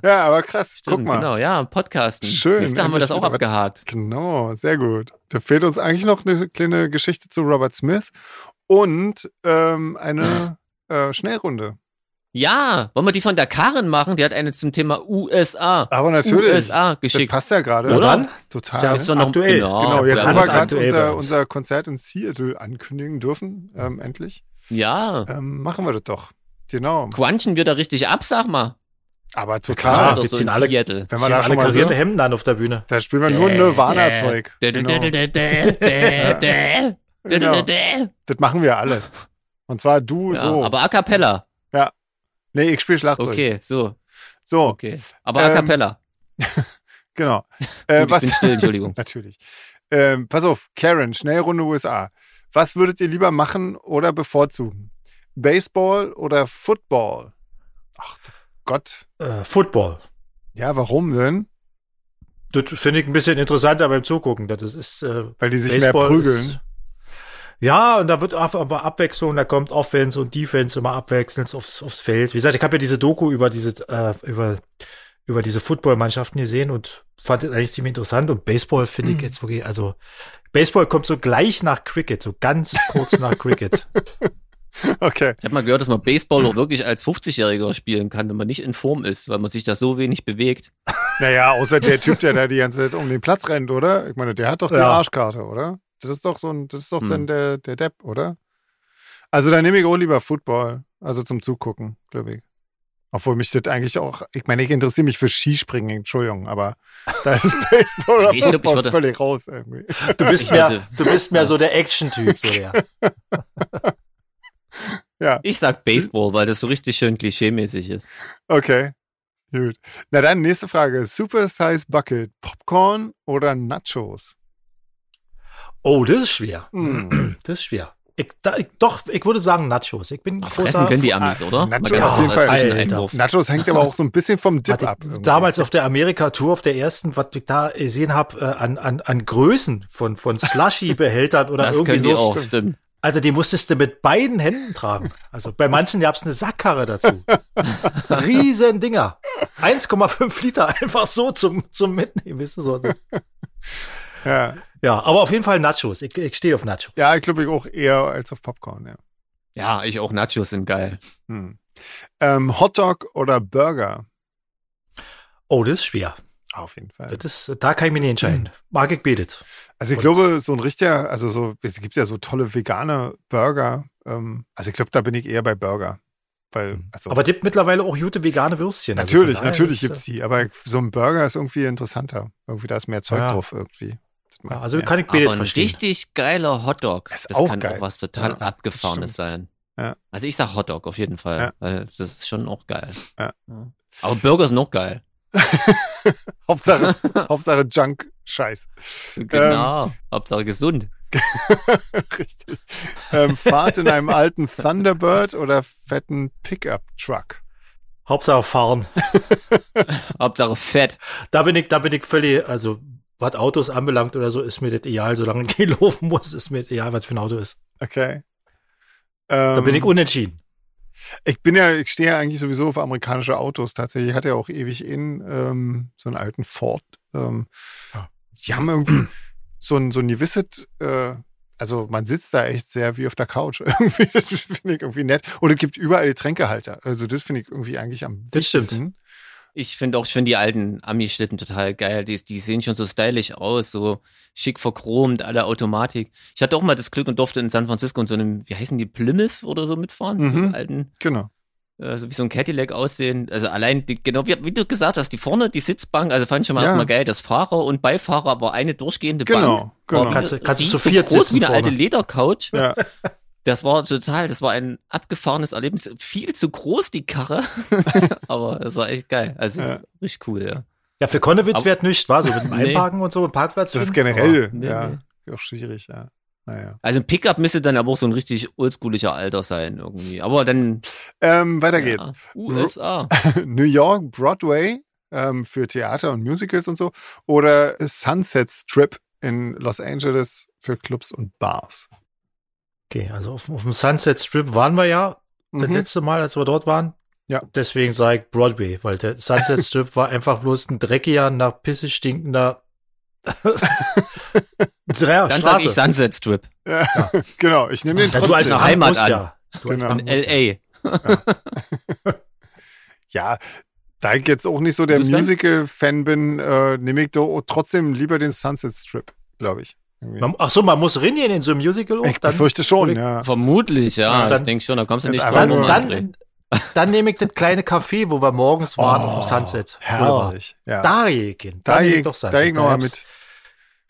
Ja, aber krass. Stimmt, Guck mal. Genau, ja, Podcasten. Schön, Nächste haben wir das auch abgehakt. Genau, sehr gut. Da fehlt uns eigentlich noch eine kleine Geschichte zu Robert Smith und ähm, eine äh, Schnellrunde. Ja, wollen wir die von der Karin machen? Die hat eine zum Thema USA. Aber natürlich. USA Das geschickt. passt ja gerade. Na dann. Total. Ja Ist doch noch aktuell. Genau, Genau, jetzt Ja, haben wir gerade unser, uns. unser Konzert in Seattle ankündigen dürfen, ähm, endlich. Ja. Ähm, machen wir das doch. Genau. Quanchen wir da richtig ab, sag mal. Aber Ja, total. Wir so ziehen alle- Seattle. Wenn wir Ziehen da alle schon mal karierte Hemden an auf der Bühne. da spielen wir nur Nirvana-Zeug. Das machen wir alle. Und zwar du Ja, so. aber a cappella. nee, ich spiele Schlagzeug. Okay, so. So, Okay. Aber a Ähm, cappella. genau. Äh, Gut, ich was, bin still, Entschuldigung. Natürlich. Ähm, pass auf, Karen, Schnellrunde USA. Was würdet ihr lieber machen oder bevorzugen? Baseball oder Football? Ach du Gott. Äh, Football. Ja, warum denn? Das finde ich ein bisschen interessanter beim Zugucken. Das ist, äh, Weil die sich Baseball mehr Ist, prügeln. ja, und da wird aber Abwechslung, da kommt Offense und Defense immer abwechselnd aufs, aufs Feld. Wie gesagt, ich habe ja diese Doku über diese, äh, über, über diese Footballmannschaften gesehen und fand das eigentlich ziemlich interessant. Und Baseball finde ich jetzt wirklich, also Baseball kommt so gleich nach Cricket, so ganz kurz nach Cricket. Okay. Ich habe mal gehört, dass man Baseball auch wirklich als 50-Jähriger spielen kann, wenn man nicht in Form ist, weil man sich da so wenig bewegt. Naja, außer der Typ, der da die ganze Zeit um den Platz rennt, oder? Ich meine, der hat doch die Ja. Arschkarte, oder? Das ist doch so ein, das ist doch Hm. dann der, der Depp, oder? Also dann nehme ich auch lieber Football, also zum Zugucken, glaube ich. Obwohl mich das eigentlich auch, ich meine, ich interessiere mich für Skispringen, Entschuldigung, aber da ist Baseball oder Ich glaub, ich völlig raus irgendwie. Du bist mehr, du bist mehr so der Action-Typ, so der. Ja, Ich sag Baseball, weil das so richtig schön klischeemäßig ist. okay. Gut. Na dann, nächste Frage. Super Size Bucket, Popcorn oder Nachos? Oh, das ist schwer. Hm. Das ist schwer. Ich, da, ich, doch, ich würde sagen Nachos. Ich bin Ach, großer fressen können die Amis, Ah, oder? Nachos ganz auf jeden Fall. Nachos hängt aber auch so ein bisschen vom Dip ab. irgendwie. damals auf der Amerika-Tour, auf der ersten, was ich da gesehen habe, äh, an, an, an Größen von, von Slushy-Behältern oder Das irgendwie können die so. auch, stimmt. Alter, die musstest du mit beiden Händen tragen. Also bei manchen gab es eine Sackkarre dazu. Riesen Dinger. 1,5 Liter einfach so zum, zum Mitnehmen. Weißt du, so. Ja. Ja, aber auf jeden Fall Nachos. Ich, ich stehe auf Nachos. Ja, ich glaube ich auch eher als auf Popcorn, ja. Ja, ich auch. Nachos sind geil. Hm. Ähm, Hotdog oder Burger? Oh, das ist schwer. Auf jeden Fall. Das ist, da kann ich mich nicht entscheiden. Mag ich betet. Also ich Und- glaube, so ein richtiger, also so, es gibt ja so tolle vegane Burger. Ähm, also ich glaube, da bin ich eher bei Burger. Weil, also Aber gibt mittlerweile auch gute vegane Würstchen. Also natürlich, daher natürlich ist, gibt's die, aber so ein Burger ist irgendwie interessanter. Irgendwie da ist mehr Zeug Ja. drauf irgendwie. Das Ja, also mehr. kann ich Aber betet ein verstehen. richtig geiler Hotdog, Ist das auch kann geil. auch was total Ja, das Abgefahrenes sein. Ja. Also ich sag Hotdog auf jeden Fall, Ja. weil das ist schon auch geil. Ja. Aber Burger sind noch geil. Hauptsache, Hauptsache Junk-Scheiß. Genau. Hauptsache gesund. Richtig. Ähm, Fahrt in einem alten Thunderbird oder fetten Pickup-Truck? Hauptsache fahren. Hauptsache fett. Da bin ich, da bin ich völlig, also was Autos anbelangt oder so, ist mir das egal. Solange ich laufen muss, ist mir das egal, was für ein Auto ist. Okay. Da bin ich Ähm, unentschieden. Ich bin ja, ich stehe ja eigentlich sowieso auf amerikanische Autos tatsächlich. Ich hatte ja auch ewig in ähm, so einen alten Ford. Ähm, Ja. Die haben irgendwie so ein, so ein gewisses, äh, also man sitzt da echt sehr wie auf der Couch. irgendwie, das finde ich irgendwie nett. Und es gibt überall Getränkehalter. Also das finde ich irgendwie eigentlich am Das stimmt. wichtigsten. Ich finde auch, ich finde die alten Ami-Schlitten total geil. Die, die sehen schon so stylisch aus, so schick verchromt, alle Automatik. Ich hatte auch mal das Glück und durfte in San Francisco in so einem, wie heißen die, Plymouth oder so mitfahren. So Mhm. einen alten, Genau. Äh, so wie so ein Cadillac aussehen. Also allein, die, genau wie, wie du gesagt hast, die vorne, die Sitzbank, also fand ich schon mal Ja. erstmal geil, das Fahrer und Beifahrer, aber eine durchgehende Bank. Genau, genau. Kannst du- kannst du die zu so viert groß sitzen wie eine alte. Ledercouch. Ja. Das war total, das war ein abgefahrenes Erlebnis. Viel zu groß, die Karre. Aber es war echt geil. Also Ja. richtig cool, ja. Ja, für Konnewitz wäre nicht, war so mit dem Nee. Einparken und so, und Parkplatz. Das ist generell nee, ja, nee. auch schwierig, ja. Naja. Also ein Pickup müsste dann aber auch so ein richtig oldschooliger Alter sein irgendwie. Aber dann Ähm, weiter ja, geht's. USA. New York, Broadway ähm, für Theater und Musicals und so. Oder Sunset Strip in Los Angeles für Clubs und Bars. Okay, also auf, auf dem Sunset Strip waren wir ja das Mhm. letzte Mal, als wir dort waren. Ja. Deswegen sage ich Broadway, weil der Sunset Strip war einfach bloß ein dreckiger, nach Pisse stinkender ja, Dann sag ich. Sunset Strip. Ja, genau, ich nehme den trotzdem. du als eine Heimat an. ja. Du als Genau. In ja. L.A. Ja, da ich jetzt auch nicht so der? Musical-Fan bin, äh, nehme ich doch trotzdem lieber den Sunset Strip, glaube ich. Man, ach so, man muss reingehen in so einem Musical. auch? Ich befürchte schon, ja. Vermutlich, ja. Ja, dann- ich denke schon, da kommst du nicht dran. Dann, dann, dann nehme ich das kleine Café, wo wir morgens waren auf dem Sunset. Oh, Herrlich. Ja. Da gehe ich hin. da Da nehme ich, ich doch da Sunset. ich noch mal hab's- mit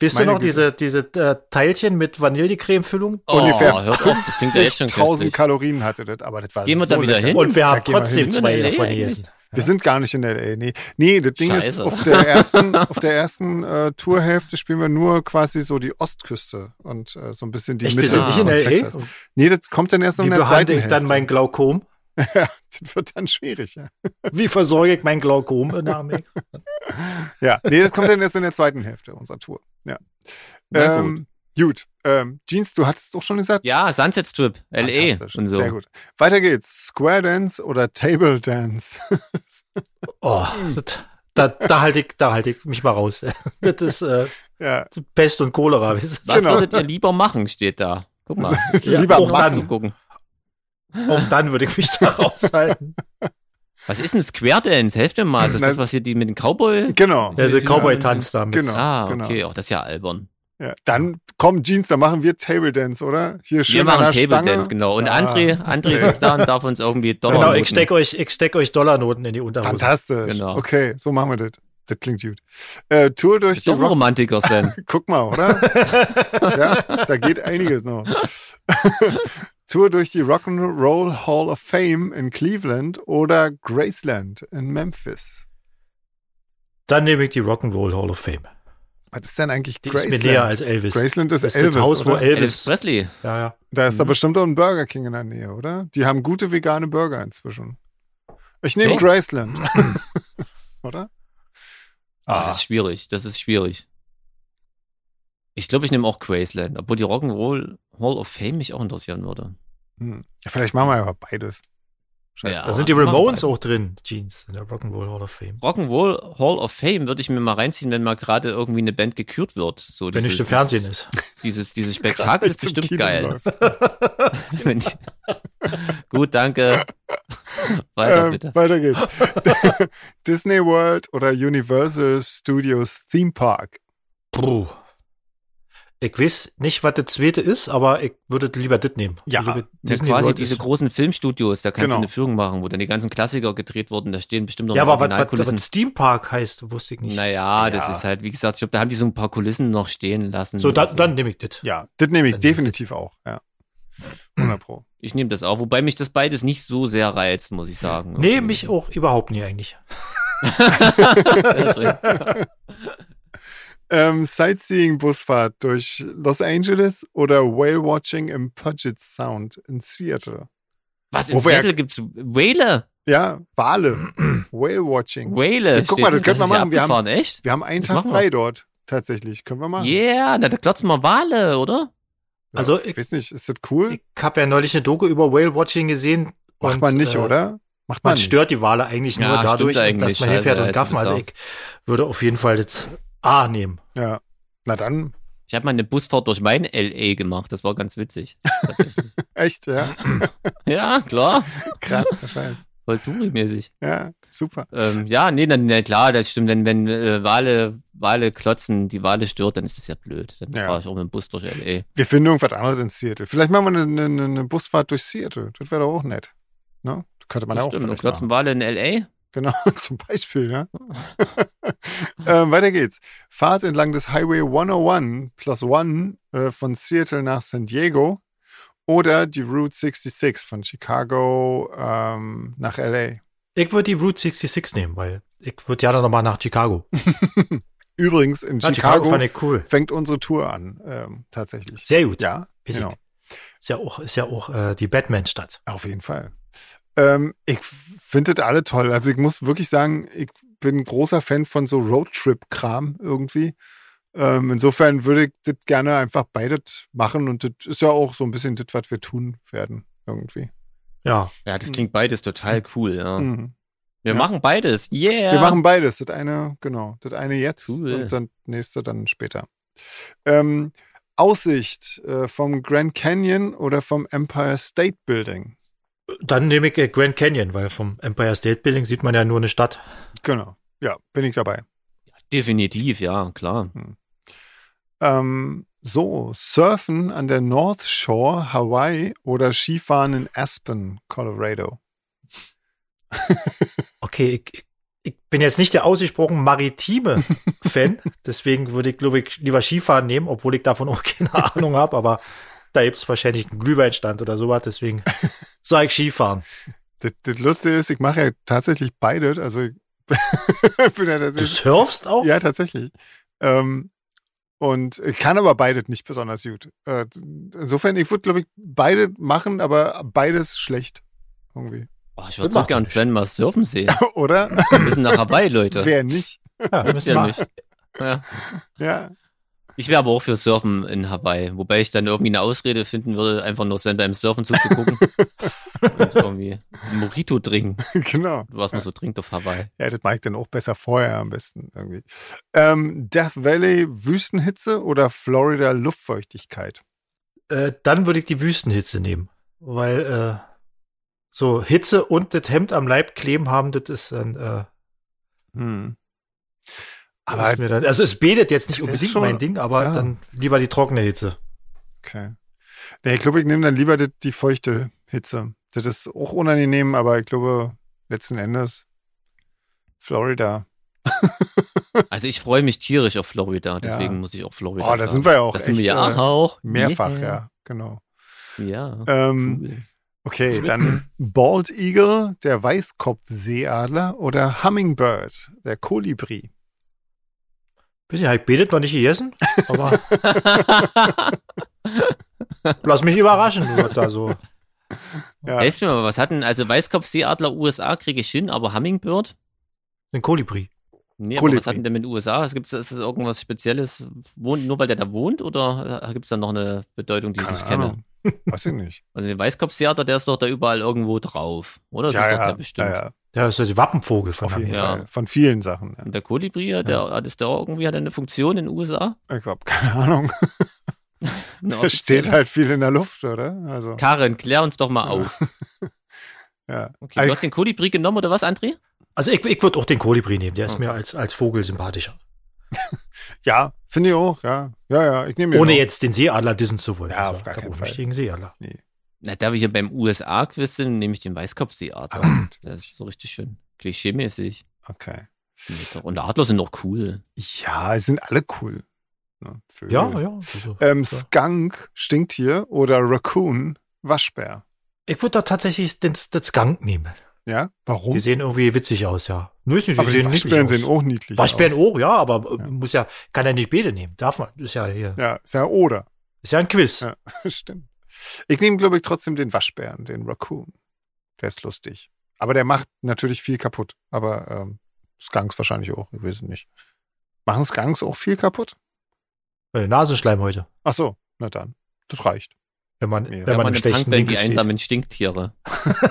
Wisst ihr noch diese, diese äh, Teilchen mit Vanillecreme-Füllung? Oh, ungefähr hört auf, das klingt ja schon 50.000 köstlich. Kalorien hatte das, aber das war Gehen wir so da wieder lecker. hin? Und wir haben wir trotzdem zwei wir davon gegessen. Wir sind gar nicht in L.A., nee. Nee, das Ding ist, Scheiße. auf der ersten, auf der ersten äh, Tourhälfte spielen wir nur quasi so die Ostküste und äh, so ein bisschen die Echt, wir Mitte sind nicht in L.A.? Texas. Nee, das kommt dann erst Wie in der zweiten behandle ich Hälfte. dann mein Glaukom? ja, das wird dann schwierig, ja. Wie versorge ich mein Glaukom in? Ja, nee, das kommt dann erst in der zweiten Hälfte unserer Tour. Ja. Na gut. Ähm, gut. Ähm, Jeans, du hattest doch schon gesagt. Ja, Sunset Strip. Fantastisch. und so. Sehr gut. Weiter geht's. Square Dance oder Table Dance? Oh, das, da, da halte ich, da halte ich mich mal raus. Das ist äh, ja. Pest und Cholera. Was Genau. würdet ihr lieber machen, steht da. Guck mal. Ja, Lieber auch machen. dann. gucken. Auch dann würde ich mich da raushalten. Was ist ein Square Dance? Helft mir mal. Ist das das, was hier die mit dem Cowboy? Genau. Ja, der Ja, Cowboy-Tanz damit. Genau. Ah, genau. okay. Auch das ist ja albern. Ja. Dann komm, Jeans, dann machen wir Table Dance, oder? Hier schön Wir machen Table Stange. Dance, genau. Und Ja. André, André sitzt da und darf uns irgendwie Dollar Genau, ich stecke euch, ich steck euch Dollarnoten in die Unterhose. Fantastisch. Genau. Okay, so machen wir das. Das klingt gut. Äh, Tour durch die Doch ein Rock Romantiker, Sven. Guck mal, oder? ja, da geht einiges noch. Tour durch die Rock'n'Roll Hall of Fame in Cleveland oder Graceland in Memphis. Dann nehme ich die Rock'n'Roll Hall of Fame. Was ist denn eigentlich Die ist mir Graceland? näher als Elvis. Graceland ist, das ist Elvis, das Haus, wo oder? Elvis Elvis. Presley. Ja, ja. Da ist da Mhm. bestimmt auch ein Burger King in der Nähe, oder? Die haben gute vegane Burger inzwischen. Ich nehme Echt? Graceland. oder? Ah, das ist schwierig. Das ist schwierig. Ich glaube, ich nehme auch Graceland, obwohl die Rock'n'Roll Hall of Fame mich auch interessieren würde. Hm. Ja, vielleicht machen wir aber beides. Scheiße. Ja. Da sind die Ramones auch drin, Jeans, in der Rock'n'Roll Hall of Fame. Rock'n'Roll Hall of Fame würde ich mir mal reinziehen, wenn mal gerade irgendwie eine Band gekürt wird. So Wenn nicht im Fernsehen ist. Dieses, dieses Spektakel ist bestimmt geil. läuft. Wenn ich- Gut, danke. Weiter Ähm, bitte. Weiter geht's. Disney World oder Universal Studios Theme Park. Puh. Ich weiß nicht, was das zweite ist, aber ich würde lieber das nehmen. Ja, Ich Das Disney quasi World diese ist- großen Filmstudios, da kannst Genau. du eine Führung machen, wo dann die ganzen Klassiker gedreht wurden. Da stehen bestimmt noch Ja, aber was, was, Steam Park heißt, wusste ich nicht. Naja, das Ja. ist halt, wie gesagt, ich glaube, da haben die so ein paar Kulissen noch stehen lassen. so, dann, Also, dann nehme ich das. Ja, das nehme ich Dann- definitiv auch. Ja. 100 Pro. Ich nehme das auch, wobei mich das beides nicht so sehr reizt, muss ich sagen. Nee, mich auch überhaupt nie eigentlich. Sehr. Ähm, Sightseeing-Busfahrt durch Los Angeles oder Whale-Watching im Puget Sound in Seattle. Was, in Wo Seattle gibt's Whale? Ja, Wale. Whale Watching. Whale. Ja, guck mal, das können wir machen. Wir haben- echt? Wir haben einen Das Tag frei dort. Tatsächlich. Können wir machen. Yeah, na, da klotzen wir Wale, oder? Ja, Also, ich ich- weiß nicht, ist das cool? Ich habe ja neulich eine Doku über Whale-Watching gesehen. Macht und, man nicht, äh, oder? Macht man, Man nicht. stört die Wale eigentlich Ja, nur dadurch, eigentlich. dass man hinfährt Scheiße, und jetzt gaffen. Also ich würde auf jeden Fall das A nehmen. Ja. Na dann. Ich habe mal eine Busfahrt durch mein LA gemacht. Das war ganz witzig. Echt, ja. ja, klar. Krass, wahrscheinlich. Voll Touri-mäßig. Ja, super. Ähm, ja, nee, dann, nee, klar, das stimmt. Wenn, wenn äh, Wale, Wale klotzen, die Wale stört, dann ist das ja blöd. Dann Ja. fahre ich auch mit dem Bus durch LA. Wir finden irgendwas anderes in Seattle. Vielleicht machen wir eine, eine, eine Busfahrt durch Seattle. Das wäre doch auch nett. Ne? Das könnte man Das ja auch stimmt. Und klotzen machen. Wale in LA? Genau, zum Beispiel, ja. ähm, weiter geht's. Fahrt entlang des Highway 101 plus One äh, von Seattle nach San Diego oder die Route 66 von Chicago ähm, nach LA. Ich würde die Route 66 nehmen, weil ich würde ja dann nochmal nach Chicago. Übrigens, in Ja, Chicago, fand ich cool. fängt unsere Tour an, ähm, tatsächlich. Sehr gut. Ja, genau. Ist ja auch, ist ja auch äh, die Batman-Stadt. Auf jeden Fall. Ähm, ich finde das alle toll. Also ich muss wirklich sagen, ich bin ein großer Fan von so Roadtrip-Kram irgendwie. Ähm, insofern würde ich das gerne einfach beides machen und das ist ja auch so ein bisschen das, was wir tun werden irgendwie. Ja. Ja, das klingt beides total cool, ja. Mhm. Wir Ja. machen beides. Yeah! Wir machen beides. Das eine, genau, das eine jetzt Cool. und dann nächste dann später. Ähm, Aussicht äh, vom Grand Canyon oder vom Empire State Building. Dann nehme ich äh, Grand Canyon, weil vom Empire State Building sieht man ja nur eine Stadt. Genau. Ja, bin ich dabei. Definitiv, ja, klar. Ähm, so, Surfen an der North Shore, Hawaii oder Skifahren in Aspen, Colorado. Okay, ich, ich- bin jetzt nicht der ausgesprochen maritime Fan, deswegen würde ich, glaube ich, lieber Skifahren nehmen, obwohl ich davon auch keine Ahnung habe, aber da gibt es wahrscheinlich einen Glühweinstand oder sowas, deswegen sage ich Skifahren. Das, das Lustige ist, ich mache ja tatsächlich beides. Also ja Du surfst auch? ja tatsächlich. Ähm, und ich kann aber beides nicht besonders gut. Äh, insofern, ich würde glaube ich beide machen, aber beides schlecht irgendwie, Oh, ich würde so macht gern nichts. Sven mal surfen sehen. oder? Wir müssen nach Hawaii, Leute. Wer nicht? Ja, ja nicht. Ja. Ja, Ich wäre aber auch für Surfen in Hawaii, wobei ich dann irgendwie eine Ausrede finden würde, einfach nur Sven beim Surfen zuzugucken und irgendwie ein Mojito trinken, genau. was man so trinkt auf Hawaii. Ja, das mag ich dann auch besser vorher am besten irgendwie. Ähm, Death Valley Wüstenhitze oder Florida Luftfeuchtigkeit? Äh, dann würde ich die Wüstenhitze nehmen, weil äh, so Hitze und das Hemd am Leib kleben haben, das ist dann, äh, Hm. Aber mir dann, also es betet jetzt nicht unbedingt schon- mein Ding, aber ja. dann lieber die trockene Hitze. okay. Nee, ich glaube, ich nehme dann lieber die, die feuchte Hitze. Das ist auch unangenehm, aber ich glaube, letzten Endes Florida. Also ich freue mich tierisch auf Florida, desegen Ja. muss ich auch Florida Oh, da sind wir ja auch Das sind wir ja äh, auch. mehrfach, Yeah. ja, genau. Ja. Ähm, cool. Okay, Schwitzen. dann Bald Eagle, der Weißkopfseeadler oder Hummingbird, der Kolibri. Weiß nicht, ich betet noch nicht gegessen, aber lass mich überraschen, was da so. Ja. Helft mir mal, was hatten, also Weißkopfseeadler USA kriege ich hin, aber Hummingbird? Ein Kolibri. Nee, aber Kolibri. was hatten denn mit USA? Gibt es irgendwas Spezielles? Wohnt, nur weil der da wohnt oder gibt es da noch eine Bedeutung, die ich Keine nicht kenne? Ahnung. Weiß ich nicht. Also den Weißkopfseeadler, der ist doch da überall irgendwo drauf, oder? Das ja, ist doch ja, der bestimmt. ja, ja, Ja, das ist der Wappenvogel von auf jeden. Ja. Von vielen Sachen. Ja. Und der Kolibri, der hat ist der auch irgendwie hat eine Funktion in den USA? Ich habe keine Ahnung. Er steht halt viel in der Luft, oder? Also, Karen, klär uns doch mal auf. ja. Okay, du hast den Kolibri genommen oder was, André? Also ich, ich würde auch den Kolibri nehmen, der ist Okay. mir als, als Vogel sympathischer. Ja, finde ich auch, ja. Ja, ja, ich nehme Ohne auch. jetzt den Seeadler dissen zu wollen. Ja, Also, auf gar da keinen Fall. Seeadler. Na, da wir hier beim USA-Quiz sind, nehme ich den Weißkopfseeadler. Ah, Das ist so richtig schön klischeemäßig. Okay. Und Adler sind doch cool. Ja, es sind alle cool. Ne, Vögel. Ja, ja. Also, Ähm, ja. Skunk, Stinktier oder Raccoon, Waschbär. Ich würde da tatsächlich den, den Skunk nehmen. Ja, warum? Die sehen irgendwie witzig aus, ja. Nö, ist nicht, aber die sehen niedlich Waschbären aus. sehen auch niedlich Waschbären aus. auch, ja, aber äh, Ja. muss ja, kann ja nicht beide nehmen. Darf man. Ist ja hier. Ja, ist ja oder. Ist ja ein Quiz. Ja. Stimmt. Ich nehme, glaube ich, trotzdem den Waschbären, den Raccoon. Der ist lustig. Aber der macht natürlich viel kaputt. Aber ähm, Skunks wahrscheinlich auch, ich weiß es nicht. Machen Skunks auch viel kaputt? Äh, Nasenschleim heute. Ach so, na dann. Das reicht. Wenn man, Ja. wenn Ja, man im schlechten Punkband, die einsamen Stinktiere.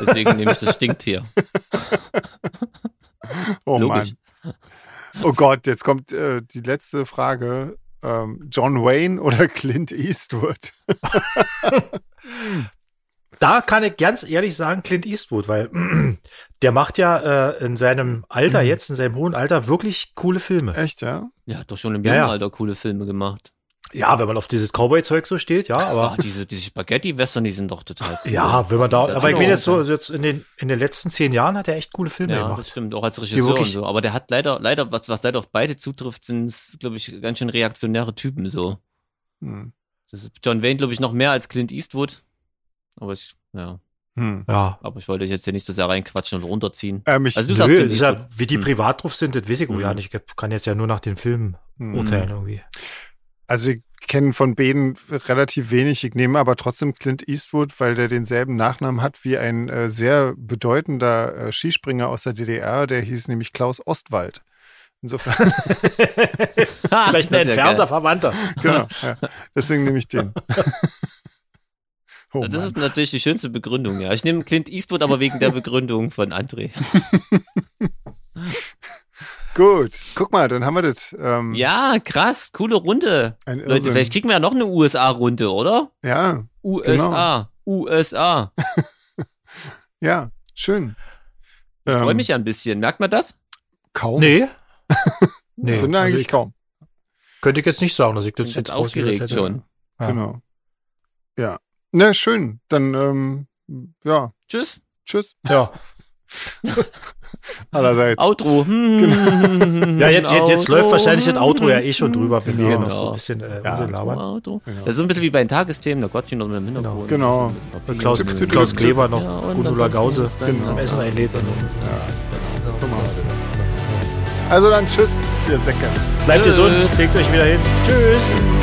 Deswegen nehme ich das Stinktier. Oh Logisch. Mann. Oh Gott, jetzt kommt äh, die letzte Frage. Ähm, John Wayne oder Clint Eastwood? Da kann ich ganz ehrlich sagen, Clint Eastwood, weil der macht ja äh, in seinem Alter, Mhm. jetzt in seinem hohen Alter, wirklich coole Filme. Echt, ja? Ja, hat doch schon im Ja, jungen ja. Alter coole Filme gemacht. Ja, wenn man auf dieses Cowboy-Zeug so steht, ja, aber. Ah, diese, diese Spaghetti-Western, die sind doch total cool. Ja, wenn man da, aber ich meine jetzt so, jetzt in den, in den letzten zehn Jahren hat er echt coole Filme Ja, das gemacht. stimmt, auch als Regisseur und so. Aber der hat leider, leider, was, was leider auf beide zutrifft, sind, glaube ich, ganz schön reaktionäre Typen so. Hm. Das ist John Wayne, glaube ich, noch mehr als Clint Eastwood. Aber ich, ja, Hm. Ja. aber ich wollte euch jetzt hier nicht so sehr reinquatschen und runterziehen. Ähm, ich, Also du Nö, sagst das ist ja, wie die Hm. privat drauf sind, das weiß ich auch Hm. ja nicht. Ich kann jetzt ja nur nach den Filmen hm. urteilen irgendwie. Also ich kenne von beiden relativ wenig. Ich nehme aber trotzdem Clint Eastwood, weil der denselben Nachnamen hat wie ein äh, sehr bedeutender äh, Skispringer aus der DDR, der hieß nämlich Klaus Ostwald. Insofern, Vielleicht ein entfernter Verwandter. genau. Ja. Deswegen nehme ich den. oh Das ist natürlich die schönste Begründung, ja. Ich nehme Clint Eastwood aber wegen der Begründung von André. Gut, guck mal, dann haben wir das. Ähm, Ja, krass, coole Runde. ein Leute, vielleicht kriegen wir ja noch eine USA-Runde, oder? Ja, USA. Genau. USA. ja, schön. Ich Ähm, freue mich ja ein bisschen. Merkt man das? Kaum. Nee. Ich Nee, finde also eigentlich ich, kaum. könnte ich jetzt nicht sagen, dass ich das Bin jetzt aufgeregt hätte. schon. Ja. Genau. Ja. Na, schön. Dann, ähm, ja, Tschüss. tschüss. Ja. Allerseits. Outro. Hm. Genau. Ja, jetzt, jetzt, jetzt Outro. läuft wahrscheinlich das Outro ja eh schon drüber, wenn wir hier Genau. noch so ein bisschen äh, Ja. Labern. Outro. Genau. Das ist so ein bisschen wie bei den Tagesthemen, da quatschen noch im Hintergrund. Genau. Und Klaus, Klaus Kleber noch Ja, und Gundula Gause dann zum noch- Essen einlädt. Und Also dann tschüss, ihr Säcke. bleibt Tschüss. gesund, legt euch wieder hin. Tschüss.